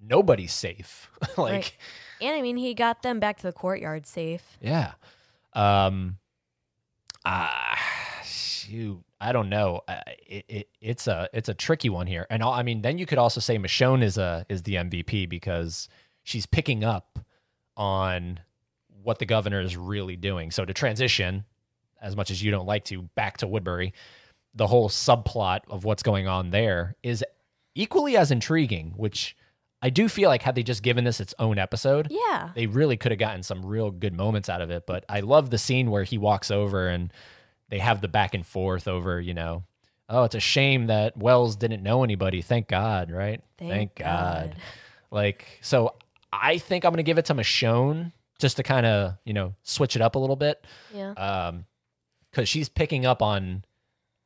nobody's safe. like, Right. And I mean, he got them back to the courtyard safe. yeah. Um. Ah, shoot. I don't know. Uh, It, it it's a it's a tricky one here, and I mean, then you could also say Michonne is a is the MVP because she's picking up on what the governor is really doing. So to transition, as much as you don't like to, back to Woodbury, the whole subplot of what's going on there is equally as intriguing. Which I do feel like had they just given this its own episode, Yeah. they really could have gotten some real good moments out of it. But I love the scene where he walks over and they have the back and forth over, you know, oh, it's a shame that Wells didn't know anybody. Thank God, right? Thank God. Like, so I think I'm going to give it to Michonne just to kind of, you know, switch it up a little bit. Yeah. Um, cause she's picking up on,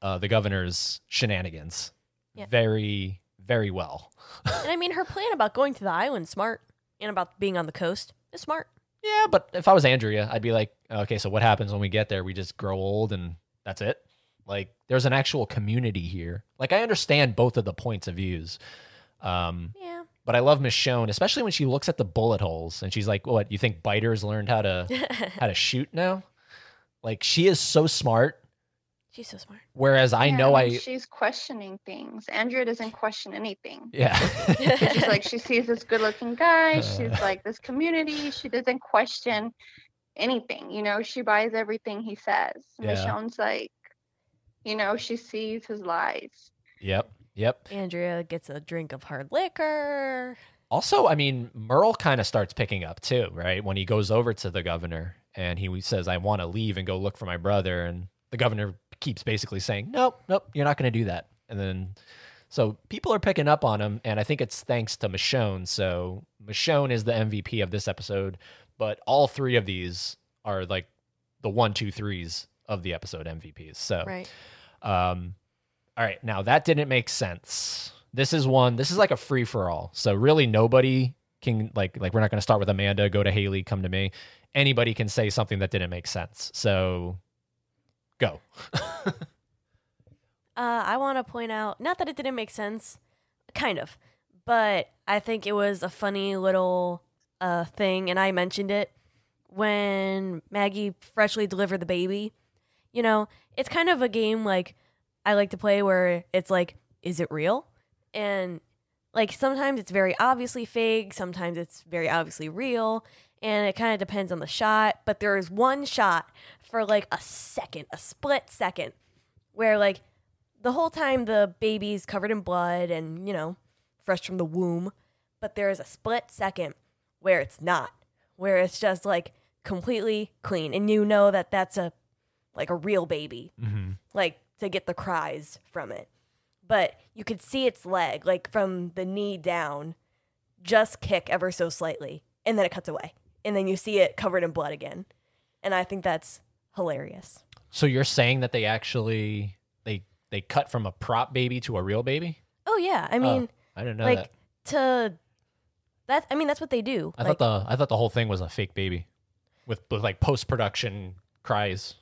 uh, the governor's shenanigans Yeah. very, very well. and I mean, her plan about going to the island smart, and about being on the coast is smart. Yeah, but if I was Andrea, I'd be like, okay, so what happens when we get there? We just grow old and that's it. Like, there's an actual community here. Like, I understand both of the points of views. Um, Yeah. but I love Michonne, especially when she looks at the bullet holes and she's like, "What? You think biters learned how to how to shoot now?" Like, she is so smart. She's so smart. Whereas I Yeah, know and I, She's questioning things. Andrea doesn't question anything. yeah, She's like she sees this good-looking guy. She's uh. like this community. She doesn't question anything. You know, she buys everything he says. Yeah. Michonne's like, you know, she sees his lies. yep, yep. Andrea gets a drink of hard liquor. Also, I mean, Merle kind of starts picking up too, right? When he goes over to the governor and he says, I want to leave and go look for my brother. And the governor keeps basically saying, Nope, nope, you're not going to do that. And then So people are picking up on him, and I think it's thanks to Michonne. So Michonne is the MVP of this episode, but all three of these are like the one, two, threes of the episode MVPs. So Right. um, all right, now that didn't make sense. This is one. This is like a free for all. So really, nobody can like like we're not going to start with Amanda. Go to Haley. Come to me. Anybody can say something that didn't make sense. So go. Uh, I want to point out, not that it didn't make sense, kind of, but I think it was a funny little uh, thing, and I mentioned it when Maggie freshly delivered the baby. You know, it's kind of a game like I like to play where it's like, is it real? And like sometimes it's very obviously fake, sometimes it's very obviously real, and it kind of depends on the shot. But there is one shot for like a second, a split second, where like the whole time the baby's covered in blood and you know fresh from the womb but there is a split second where it's not where it's just like completely clean and you know that that's a like a real baby Mm-hmm. like to get the cries from it but you could see its leg like from the knee down just kick ever so slightly and then it cuts away and then you see it covered in blood again and i think that's hilarious So you're saying that they actually they they cut from a prop baby to a real baby? oh yeah i mean oh, I didn't know like that. to that i mean that's what they do I like, thought the I thought the whole thing was a fake baby with, with like post production cries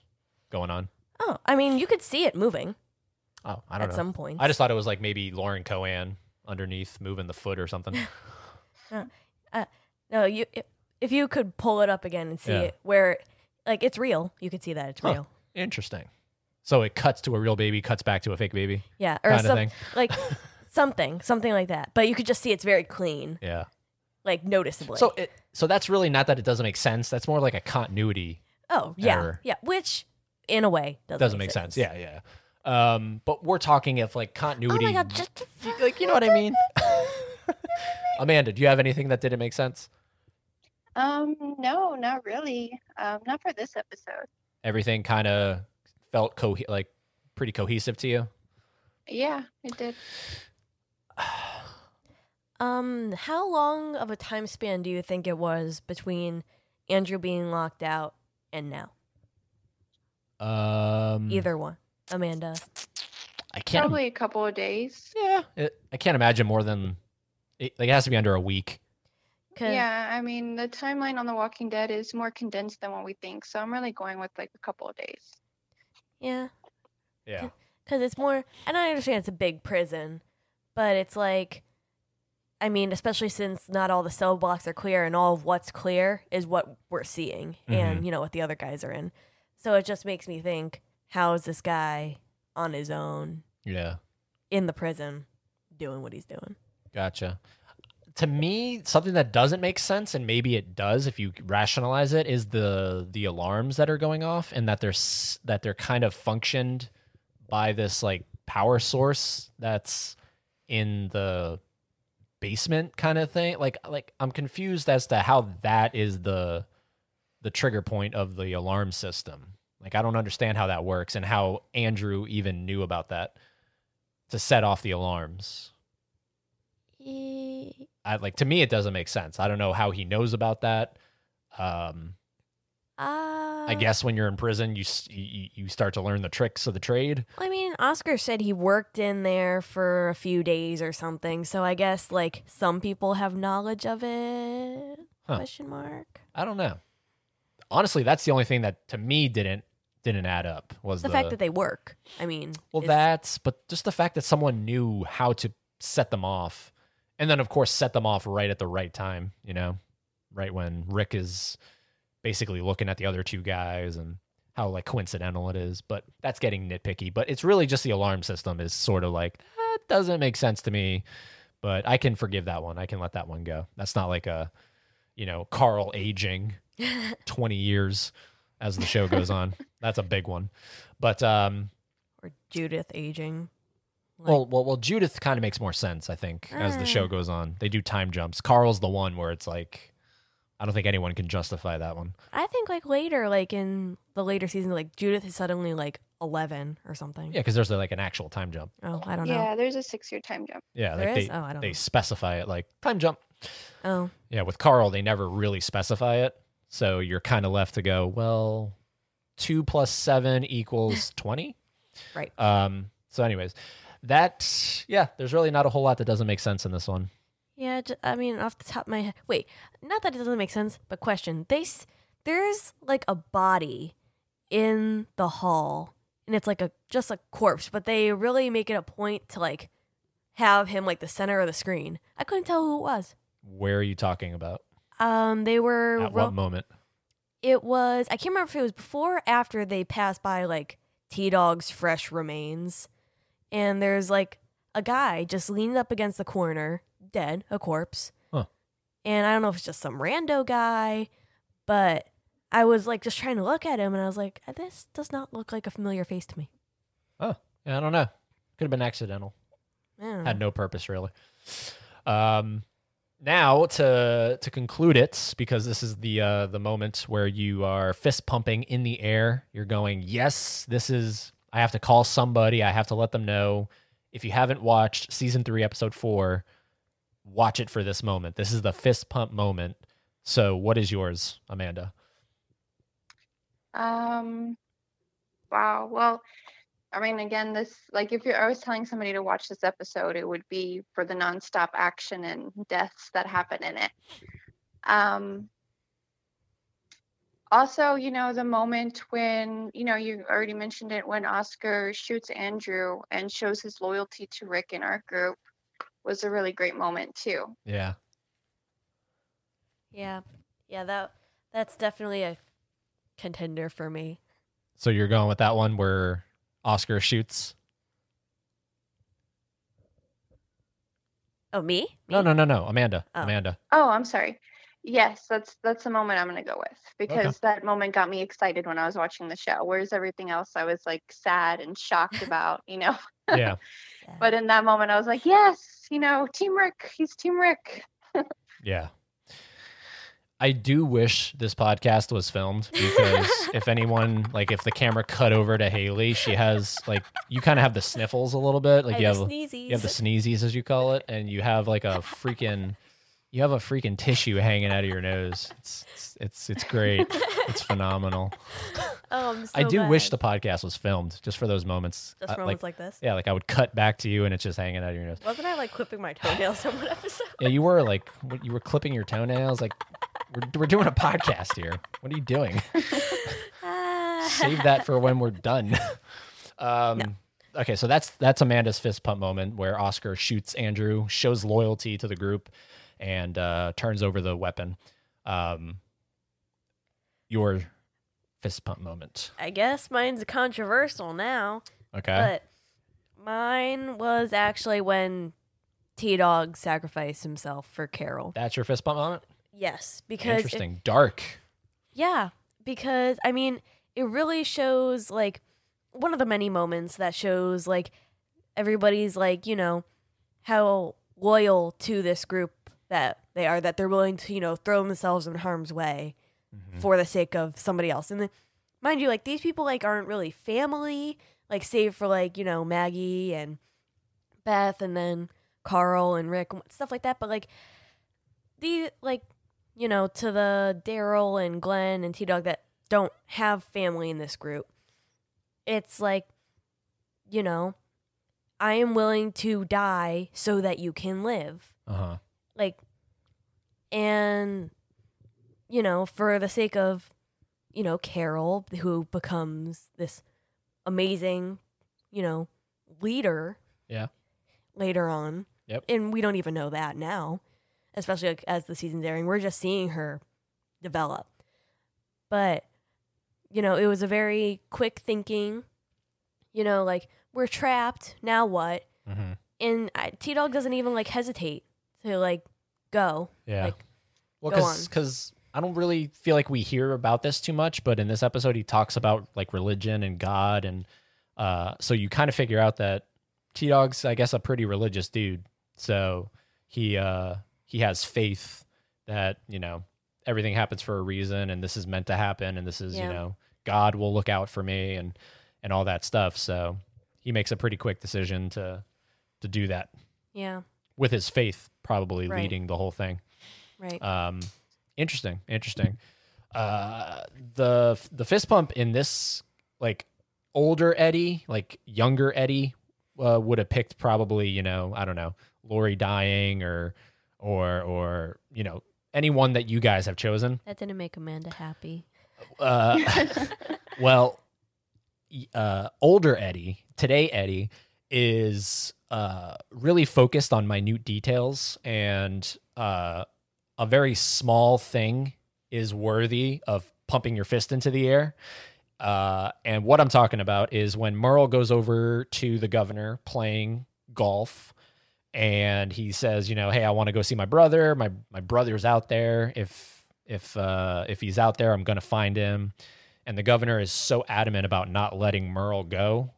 going on. oh i mean you could see it moving Oh, I don't know. at know. some point I just thought it was like maybe Lauren Cohan underneath moving the foot or something. Uh, no you if, if you could pull it up again and see Yeah. it where like it's real you could see that it's Huh. real Interesting. So it cuts to a real baby, cuts back to a fake baby. yeah or Kinda some, thing. like something something like that but you could just see it's very clean Yeah. like noticeably So it so that's really not that it doesn't make sense. That's more like a continuity oh yeah error. yeah which in a way doesn't, doesn't make sense. Yeah, yeah. Um, but we're talking if like oh continuity. my god just like you know what I mean. Amanda, do you have anything that didn't make sense? Um, no, not really. Um, not for this episode. Everything kind of felt co- like pretty cohesive to you. Yeah, it did. um how long of a time span do you think it was between andrew being locked out and now Um, either one amanda I can't. Probably a couple of days. yeah, it, I can't imagine more than it, like it has to be under a week. 'Cause- Yeah, I mean the timeline on The Walking Dead is more condensed than what we think, so I'm really going with like a couple of days. yeah Yeah. because it's more and i understand it's a big prison but it's like i mean especially since not all the cell blocks are clear and all of what's clear is what we're seeing and mm-hmm. you know what the other guys are in so it just makes me think how is this guy on his own Yeah. in the prison doing what he's doing Gotcha. To me, something that doesn't make sense, and maybe it does if you rationalize it, is the the alarms that are going off, and that they're that they're kind of functioned by this like power source that's in the basement kind of thing. Like like I'm confused as to how that is the the trigger point of the alarm system. Like I don't understand how that works and how Andrew even knew about that to set off the alarms. I like to me it doesn't make sense. I don't know how he knows about that. Um, uh, I guess when you're in prison, you, you you start to learn the tricks of the trade. I mean, Oscar said he worked in there for a few days or something, so I guess like some people have knowledge of it. Huh. Question mark. I don't know. Honestly, that's the only thing that to me didn't didn't add up was The, the, fact that they work. I mean, well that's but just the fact that someone knew how to set them off, and then of course set them off right at the right time. You know, right when Rick is basically looking at the other two guys and how like coincidental it is. But that's getting nitpicky. But it's really just the alarm system is sort of like that doesn't make sense to me. But I can forgive that one. I can let that one go. That's not like a you know Carl aging twenty years as the show goes on. That's a big one. But um, or Judith aging. Like- well, well, well, Judith kind of makes more sense, I think, as the show Uh. goes on. They do time jumps. Carl's the one where it's like, I don't think anyone can justify that one. I think like later, like in the later seasons, like Judith is suddenly like eleven or something. Yeah, because there's like an actual time jump. Oh, I don't know. Yeah, there's a six year time jump. Yeah, There like is? they Oh, I don't they know. specify it like time jump. Oh, Yeah, with Carl, they never really specify it. So you're kind of left to go, well, two plus seven equals 20. Right. Um, so, anyways, that, yeah, there's really not a whole lot that doesn't make sense in this one. yeah. I mean, off the top of my head. Wait, not that it doesn't make sense, but question: They there's like a body in the hall, and it's like a just a corpse, but they really make it a point to like have him like the center of the screen. I couldn't tell who it was. Where are you talking about? Um, they were At ro- what moment? it was I can't remember if it was before or after they passed by like T Dog's fresh remains. And there's like a guy just leaning up against the corner, dead, a corpse. Huh. And I don't know if it's just some rando guy, but I was like just trying to look at him and I was like, this does not look like a familiar face to me. Oh, yeah, I don't know. Could have been accidental. Had no purpose, really. Um, now to to conclude it, because this is the uh, the moment where you are fist pumping in the air. You're going, yes, this is. I have to call somebody. I have to let them know. If you haven't watched season three, episode four, watch it for this moment. This is the fist pump moment. So, what is yours, Amanda? Um, wow. Well, I mean, again, this like if you're always telling somebody to watch this episode, it would be for the nonstop action and deaths that happen in it. Um, also, you know, the moment when, you know, you already mentioned it when Oscar shoots Andrew and shows his loyalty to Rick in our group was a really great moment too. Yeah. Yeah. Yeah, that that's definitely a contender for me. So you're going with that one where Oscar shoots? Oh, me? No, no, no, no. Amanda. Oh. Amanda. Oh, I'm sorry. Yes, that's that's the moment I'm gonna go with because that moment got me excited when I was watching the show. Whereas everything else, I was like sad and shocked about, you know. Yeah. But in that moment, I was like, yes, you know, Team Rick. He's Team Rick. Yeah. I do wish this podcast was filmed because if anyone like if the camera cut over to Haley, she has like you kind of have the sniffles a little bit, like I you have have the sneezies. you have the sneezies as you call it, and you have like a freaking you have a freaking tissue hanging out of your nose. It's it's it's, it's great. it's phenomenal. Oh, I'm so I do wish the podcast was filmed just for those moments. just Uh, for moments like, this. yeah, like I would cut back to you and it's just hanging out of your nose. Wasn't I like clipping my toenails in one episode? Yeah, you were like you were clipping your toenails. Like we're we're doing a podcast here. What are you doing? Save that for when we're done. Um, Okay, so that's that's Amanda's fist pump moment where Oscar shoots Andrew, shows loyalty to the group, and uh, turns over the weapon. Um, your fist pump moment. I guess mine's controversial now, Okay. but mine was actually when T Dog sacrificed himself for Carol. that's your fist pump moment. Yes, because it- Interesting. Dark. Yeah, because I mean, it really shows like one of the many moments that shows like everybody's like, you know, how loyal to this group that they are that they're willing to, you know, throw themselves in harm's way Mhm. for the sake of somebody else. And then mind you, like these people like aren't really family, like save for like, you know, Maggie and Beth and then Carl and Rick and stuff like that, but like the like you know, to the Daryl and Glenn and T Dog that don't have family in this group, it's like, you know, I am willing to die so that you can live. Uh huh. Like, and, you know, for the sake of, you know, Carol, who becomes this amazing, you know, leader. Yeah. Later on. Yep. And we don't even know that now especially like, as the season's airing. We're just seeing her develop. But, you know, it was a very quick thinking, you know, like, we're trapped. Now what? hmm And T Dog doesn't even like hesitate to like go. Yeah. Like, well, go on. because I don't really feel like we hear about this too much, but in this episode, he talks about like religion and God, and uh, so you kind of figure out that T Dog's, I guess, a pretty religious dude. So he uh, he has faith that you know everything happens for a reason, and this is meant to happen, and this is Yeah. you know God will look out for me, and and all that stuff. So he makes a pretty quick decision to to do that Yeah. With his faith probably Right. leading the whole thing. Right. Um, interesting, interesting. Uh, the the fist pump in this like older Eddie, like younger Eddie, uh, would have picked probably you know I don't know Lori dying or or or you know anyone that you guys have chosen. that didn't make Amanda happy. Uh, well, uh, older Eddie, today Eddie, is uh, really focused on minute details, and uh, a very small thing is worthy of pumping your fist into the air. Uh, and what I'm talking about is when Merle goes over to the governor playing golf and he says, you know, hey, I want to go see my brother. My my brother's out there. If if uh, if he's out there, I'm gonna find him. And the governor is so adamant about not letting Merle go,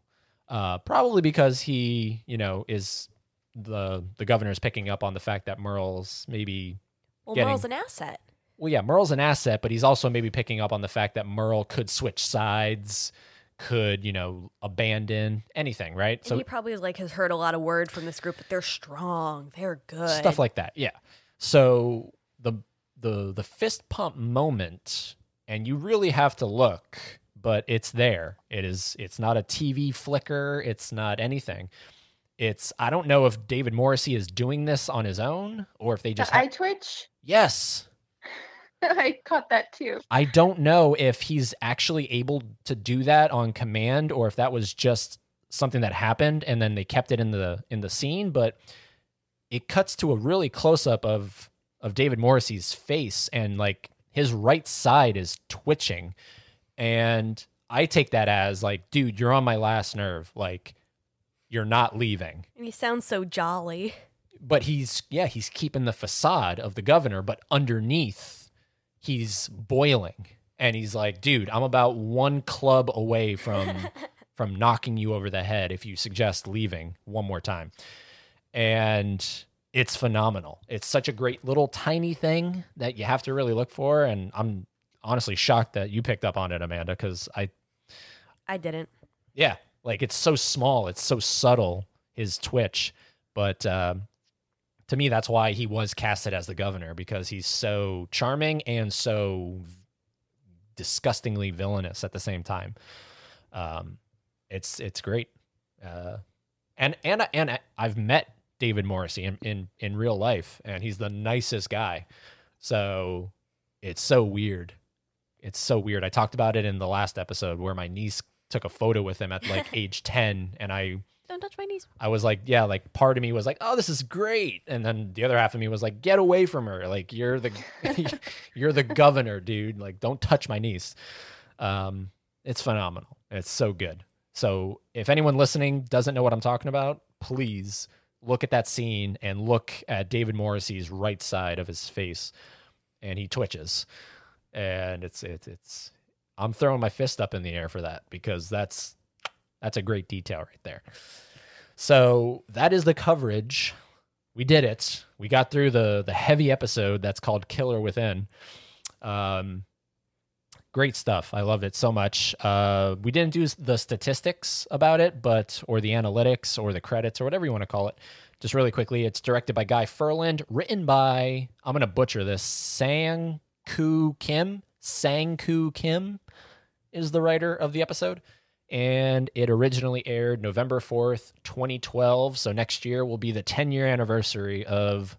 uh, probably because he, you know, is the the governor is picking up on the fact that Merle's maybe Well, Getting- Merle's an asset. well, yeah, Merle's an asset, but he's also maybe picking up on the fact that Merle could switch sides, could you know abandon anything, right? And he probably like has heard a lot of word from this group, but they're strong. They're good. stuff like that. Yeah. So the the the fist pump moment, and you really have to look, but it's there. It is. It's not a TV flicker. It's not anything. It's. I don't know if David Morrissey is doing this on his own or if they just. the ha- yes. I caught that too. I don't know if he's actually able to do that on command or if that was just something that happened and then they kept it in the in the scene, but it cuts to a really close up of of David Morrissey's face and like his right side is twitching and I take that as like dude, you're on my last nerve, like you're not leaving. And he sounds so jolly. but he's yeah he's keeping the facade of the governor but underneath he's boiling. And he's like dude i'm about one club away from from knocking you over the head if you suggest leaving one more time. And it's phenomenal. It's such a great little tiny thing that you have to really look for and i'm honestly shocked that you picked up on it amanda because i I didn't. yeah, like it's so small, it's so subtle his twitch, but um, to me that's why he was casted as the governor because he's so charming and so disgustingly villainous at the same time. Um, it's it's great, uh, and and and I've met David Morrissey in, in in real life, and he's the nicest guy. So it's so weird. It's so weird. I talked about it in the last episode where my niece took a photo with him at like age 10 and I Don't touch my knees. I was like, yeah, like part of me was like, oh, this is great. And then the other half of me was like, get away from her. Like you're the you're the governor, dude. Like don't touch my niece. Um it's phenomenal. It's so good. So if anyone listening doesn't know what I'm talking about, please look at that scene and look at David Morrissey's right side of his face and he twitches. And it's it's it's I'm throwing my fist up in the air for that because that's that's a great detail right there. So that is the coverage. We did it. We got through the the heavy episode that's called Killer Within. Um, great stuff. I love it so much. Uh, we didn't do the statistics about it, but or the analytics or the credits or whatever you want to call it. Just really quickly, it's directed by Guy Ferland, written by I'm gonna butcher this Sang Kyu Kim. Sang Kyu Kim is the writer of the episode and it originally aired November 4th, 2012. So next year will be the 10 year anniversary of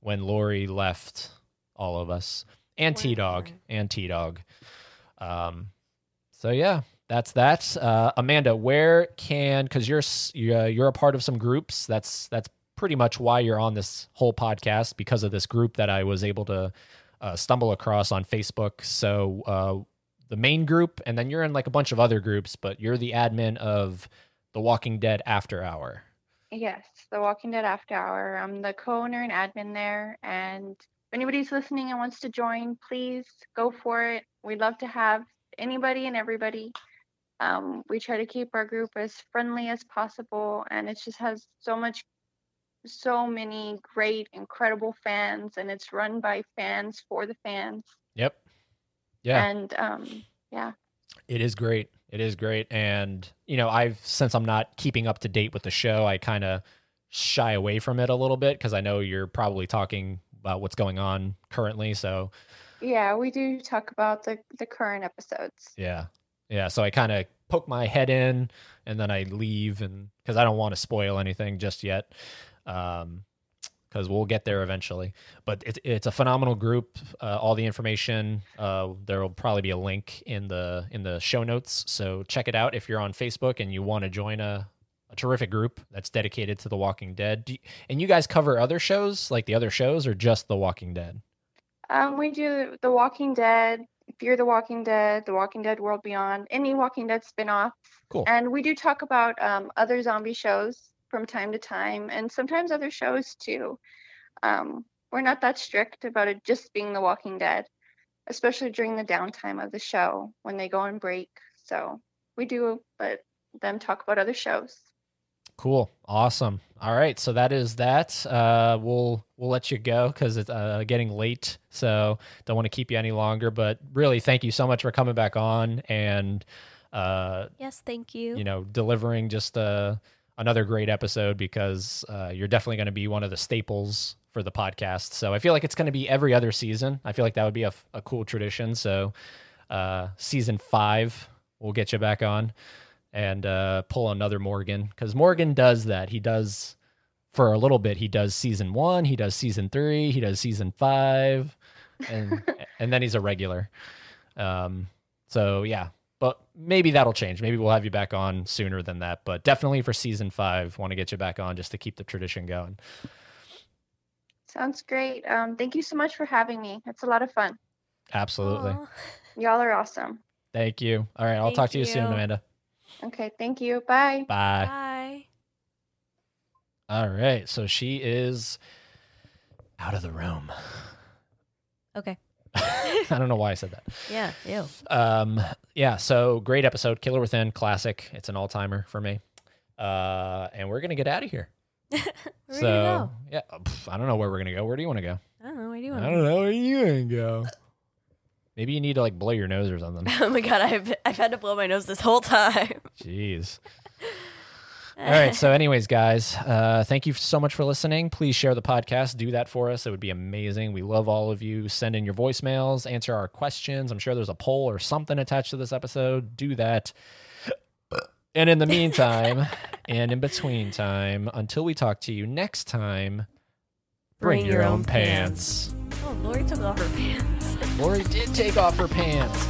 when Lori left all of us and T Dog and T Dog. Um, so yeah, that's that. Uh, Amanda, where can because you're you're you're a part of some groups. That's that's pretty much why you're on this whole podcast because of this group that I was able to uh, stumble across on Facebook. So uh, the main group, and then you're in like a bunch of other groups, but you're the admin of the Walking Dead After Hour. Yes, The Walking Dead After Hour. I'm the co-owner and admin there, and if anybody's listening and wants to join, please go for it. We'd love to have anybody and everybody. Um, we try to keep our group as friendly as possible, and it just has so much, so many great, incredible fans, and it's run by fans for the fans. Yep. Yeah. And um, yeah, It is great. It is great. And, you know, I've, since I'm not keeping up to date with the show, I kind of shy away from it a little bit because I know you're probably talking about what's going on currently. So, Yeah, we do talk about the the current episodes. yeah. Yeah. So I kind of poke my head in and then I leave and because I don't want to spoil anything just yet. Um, because we'll get there eventually. But it's it's a phenomenal group. Uh, all the information uh, there will probably be a link in the in the show notes. So check it out if you're on Facebook and you want to join a, a terrific group that's dedicated to The Walking Dead. Do you- and you guys cover other shows like the other shows or just The Walking Dead? Um, we do The Walking Dead, Fear the Walking Dead, The Walking Dead World Beyond, any Walking Dead spin-off. Cool. And we do talk about um, other zombie shows from time to time, and sometimes other shows too. Um, we're not that strict about it just being The Walking Dead, especially during the downtime of the show when they go on break. So we do let them talk about other shows. Cool. Awesome. All right. So that is that. Uh, we'll we'll let you go because it's uh, getting late. So don't want to keep you any longer. But really, thank you so much for coming back on and uh, Yes, thank you. you know delivering just uh, another great episode because uh, you're definitely going to be one of the staples for the podcast. So I feel like it's going to be every other season. I feel like that would be a, a cool tradition. So uh, season five, we'll get you back on and uh, pull another Morgan because Morgan does that. He does for a little bit. He does season one. He does season three. He does season five, and and then he's a regular. Um, so yeah, but maybe that'll change. Maybe we'll have you back on sooner than that. But definitely for season five, want to get you back on just to keep the tradition going. Sounds great. Um, thank you so much for having me. It's a lot of fun. Absolutely. Aw. Y'all are awesome. Thank you. All right, I'll Thank talk to you, soon. Amanda. Okay, thank you. Bye. Bye. Bye. All right, so she is out of the room. Okay. I don't know why I said that. Yeah. Ew. Um, yeah, so great episode, Killer Within, classic. It's an all timer for me. Uh, and we're gonna get out of here. Where so do you go? yeah, pff, I don't know where we're gonna go. Where do you want to go? I don't know. Where do you want to go? I don't know where you want to go. Maybe you need to like blow your nose or something. oh my god, I've I've had to blow my nose this whole time. Jeez. All right. So, anyways, guys, uh, thank you so much for listening. Please share the podcast. Do that for us. It would be amazing. We love all of you. Send in your voicemails, answer our questions. I'm sure there's a poll or something attached to this episode. Do that. And in the meantime, and in between time, until we talk to you next time, bring, your, own pants. Oh, Lori took off her pants. Lori did take off her pants.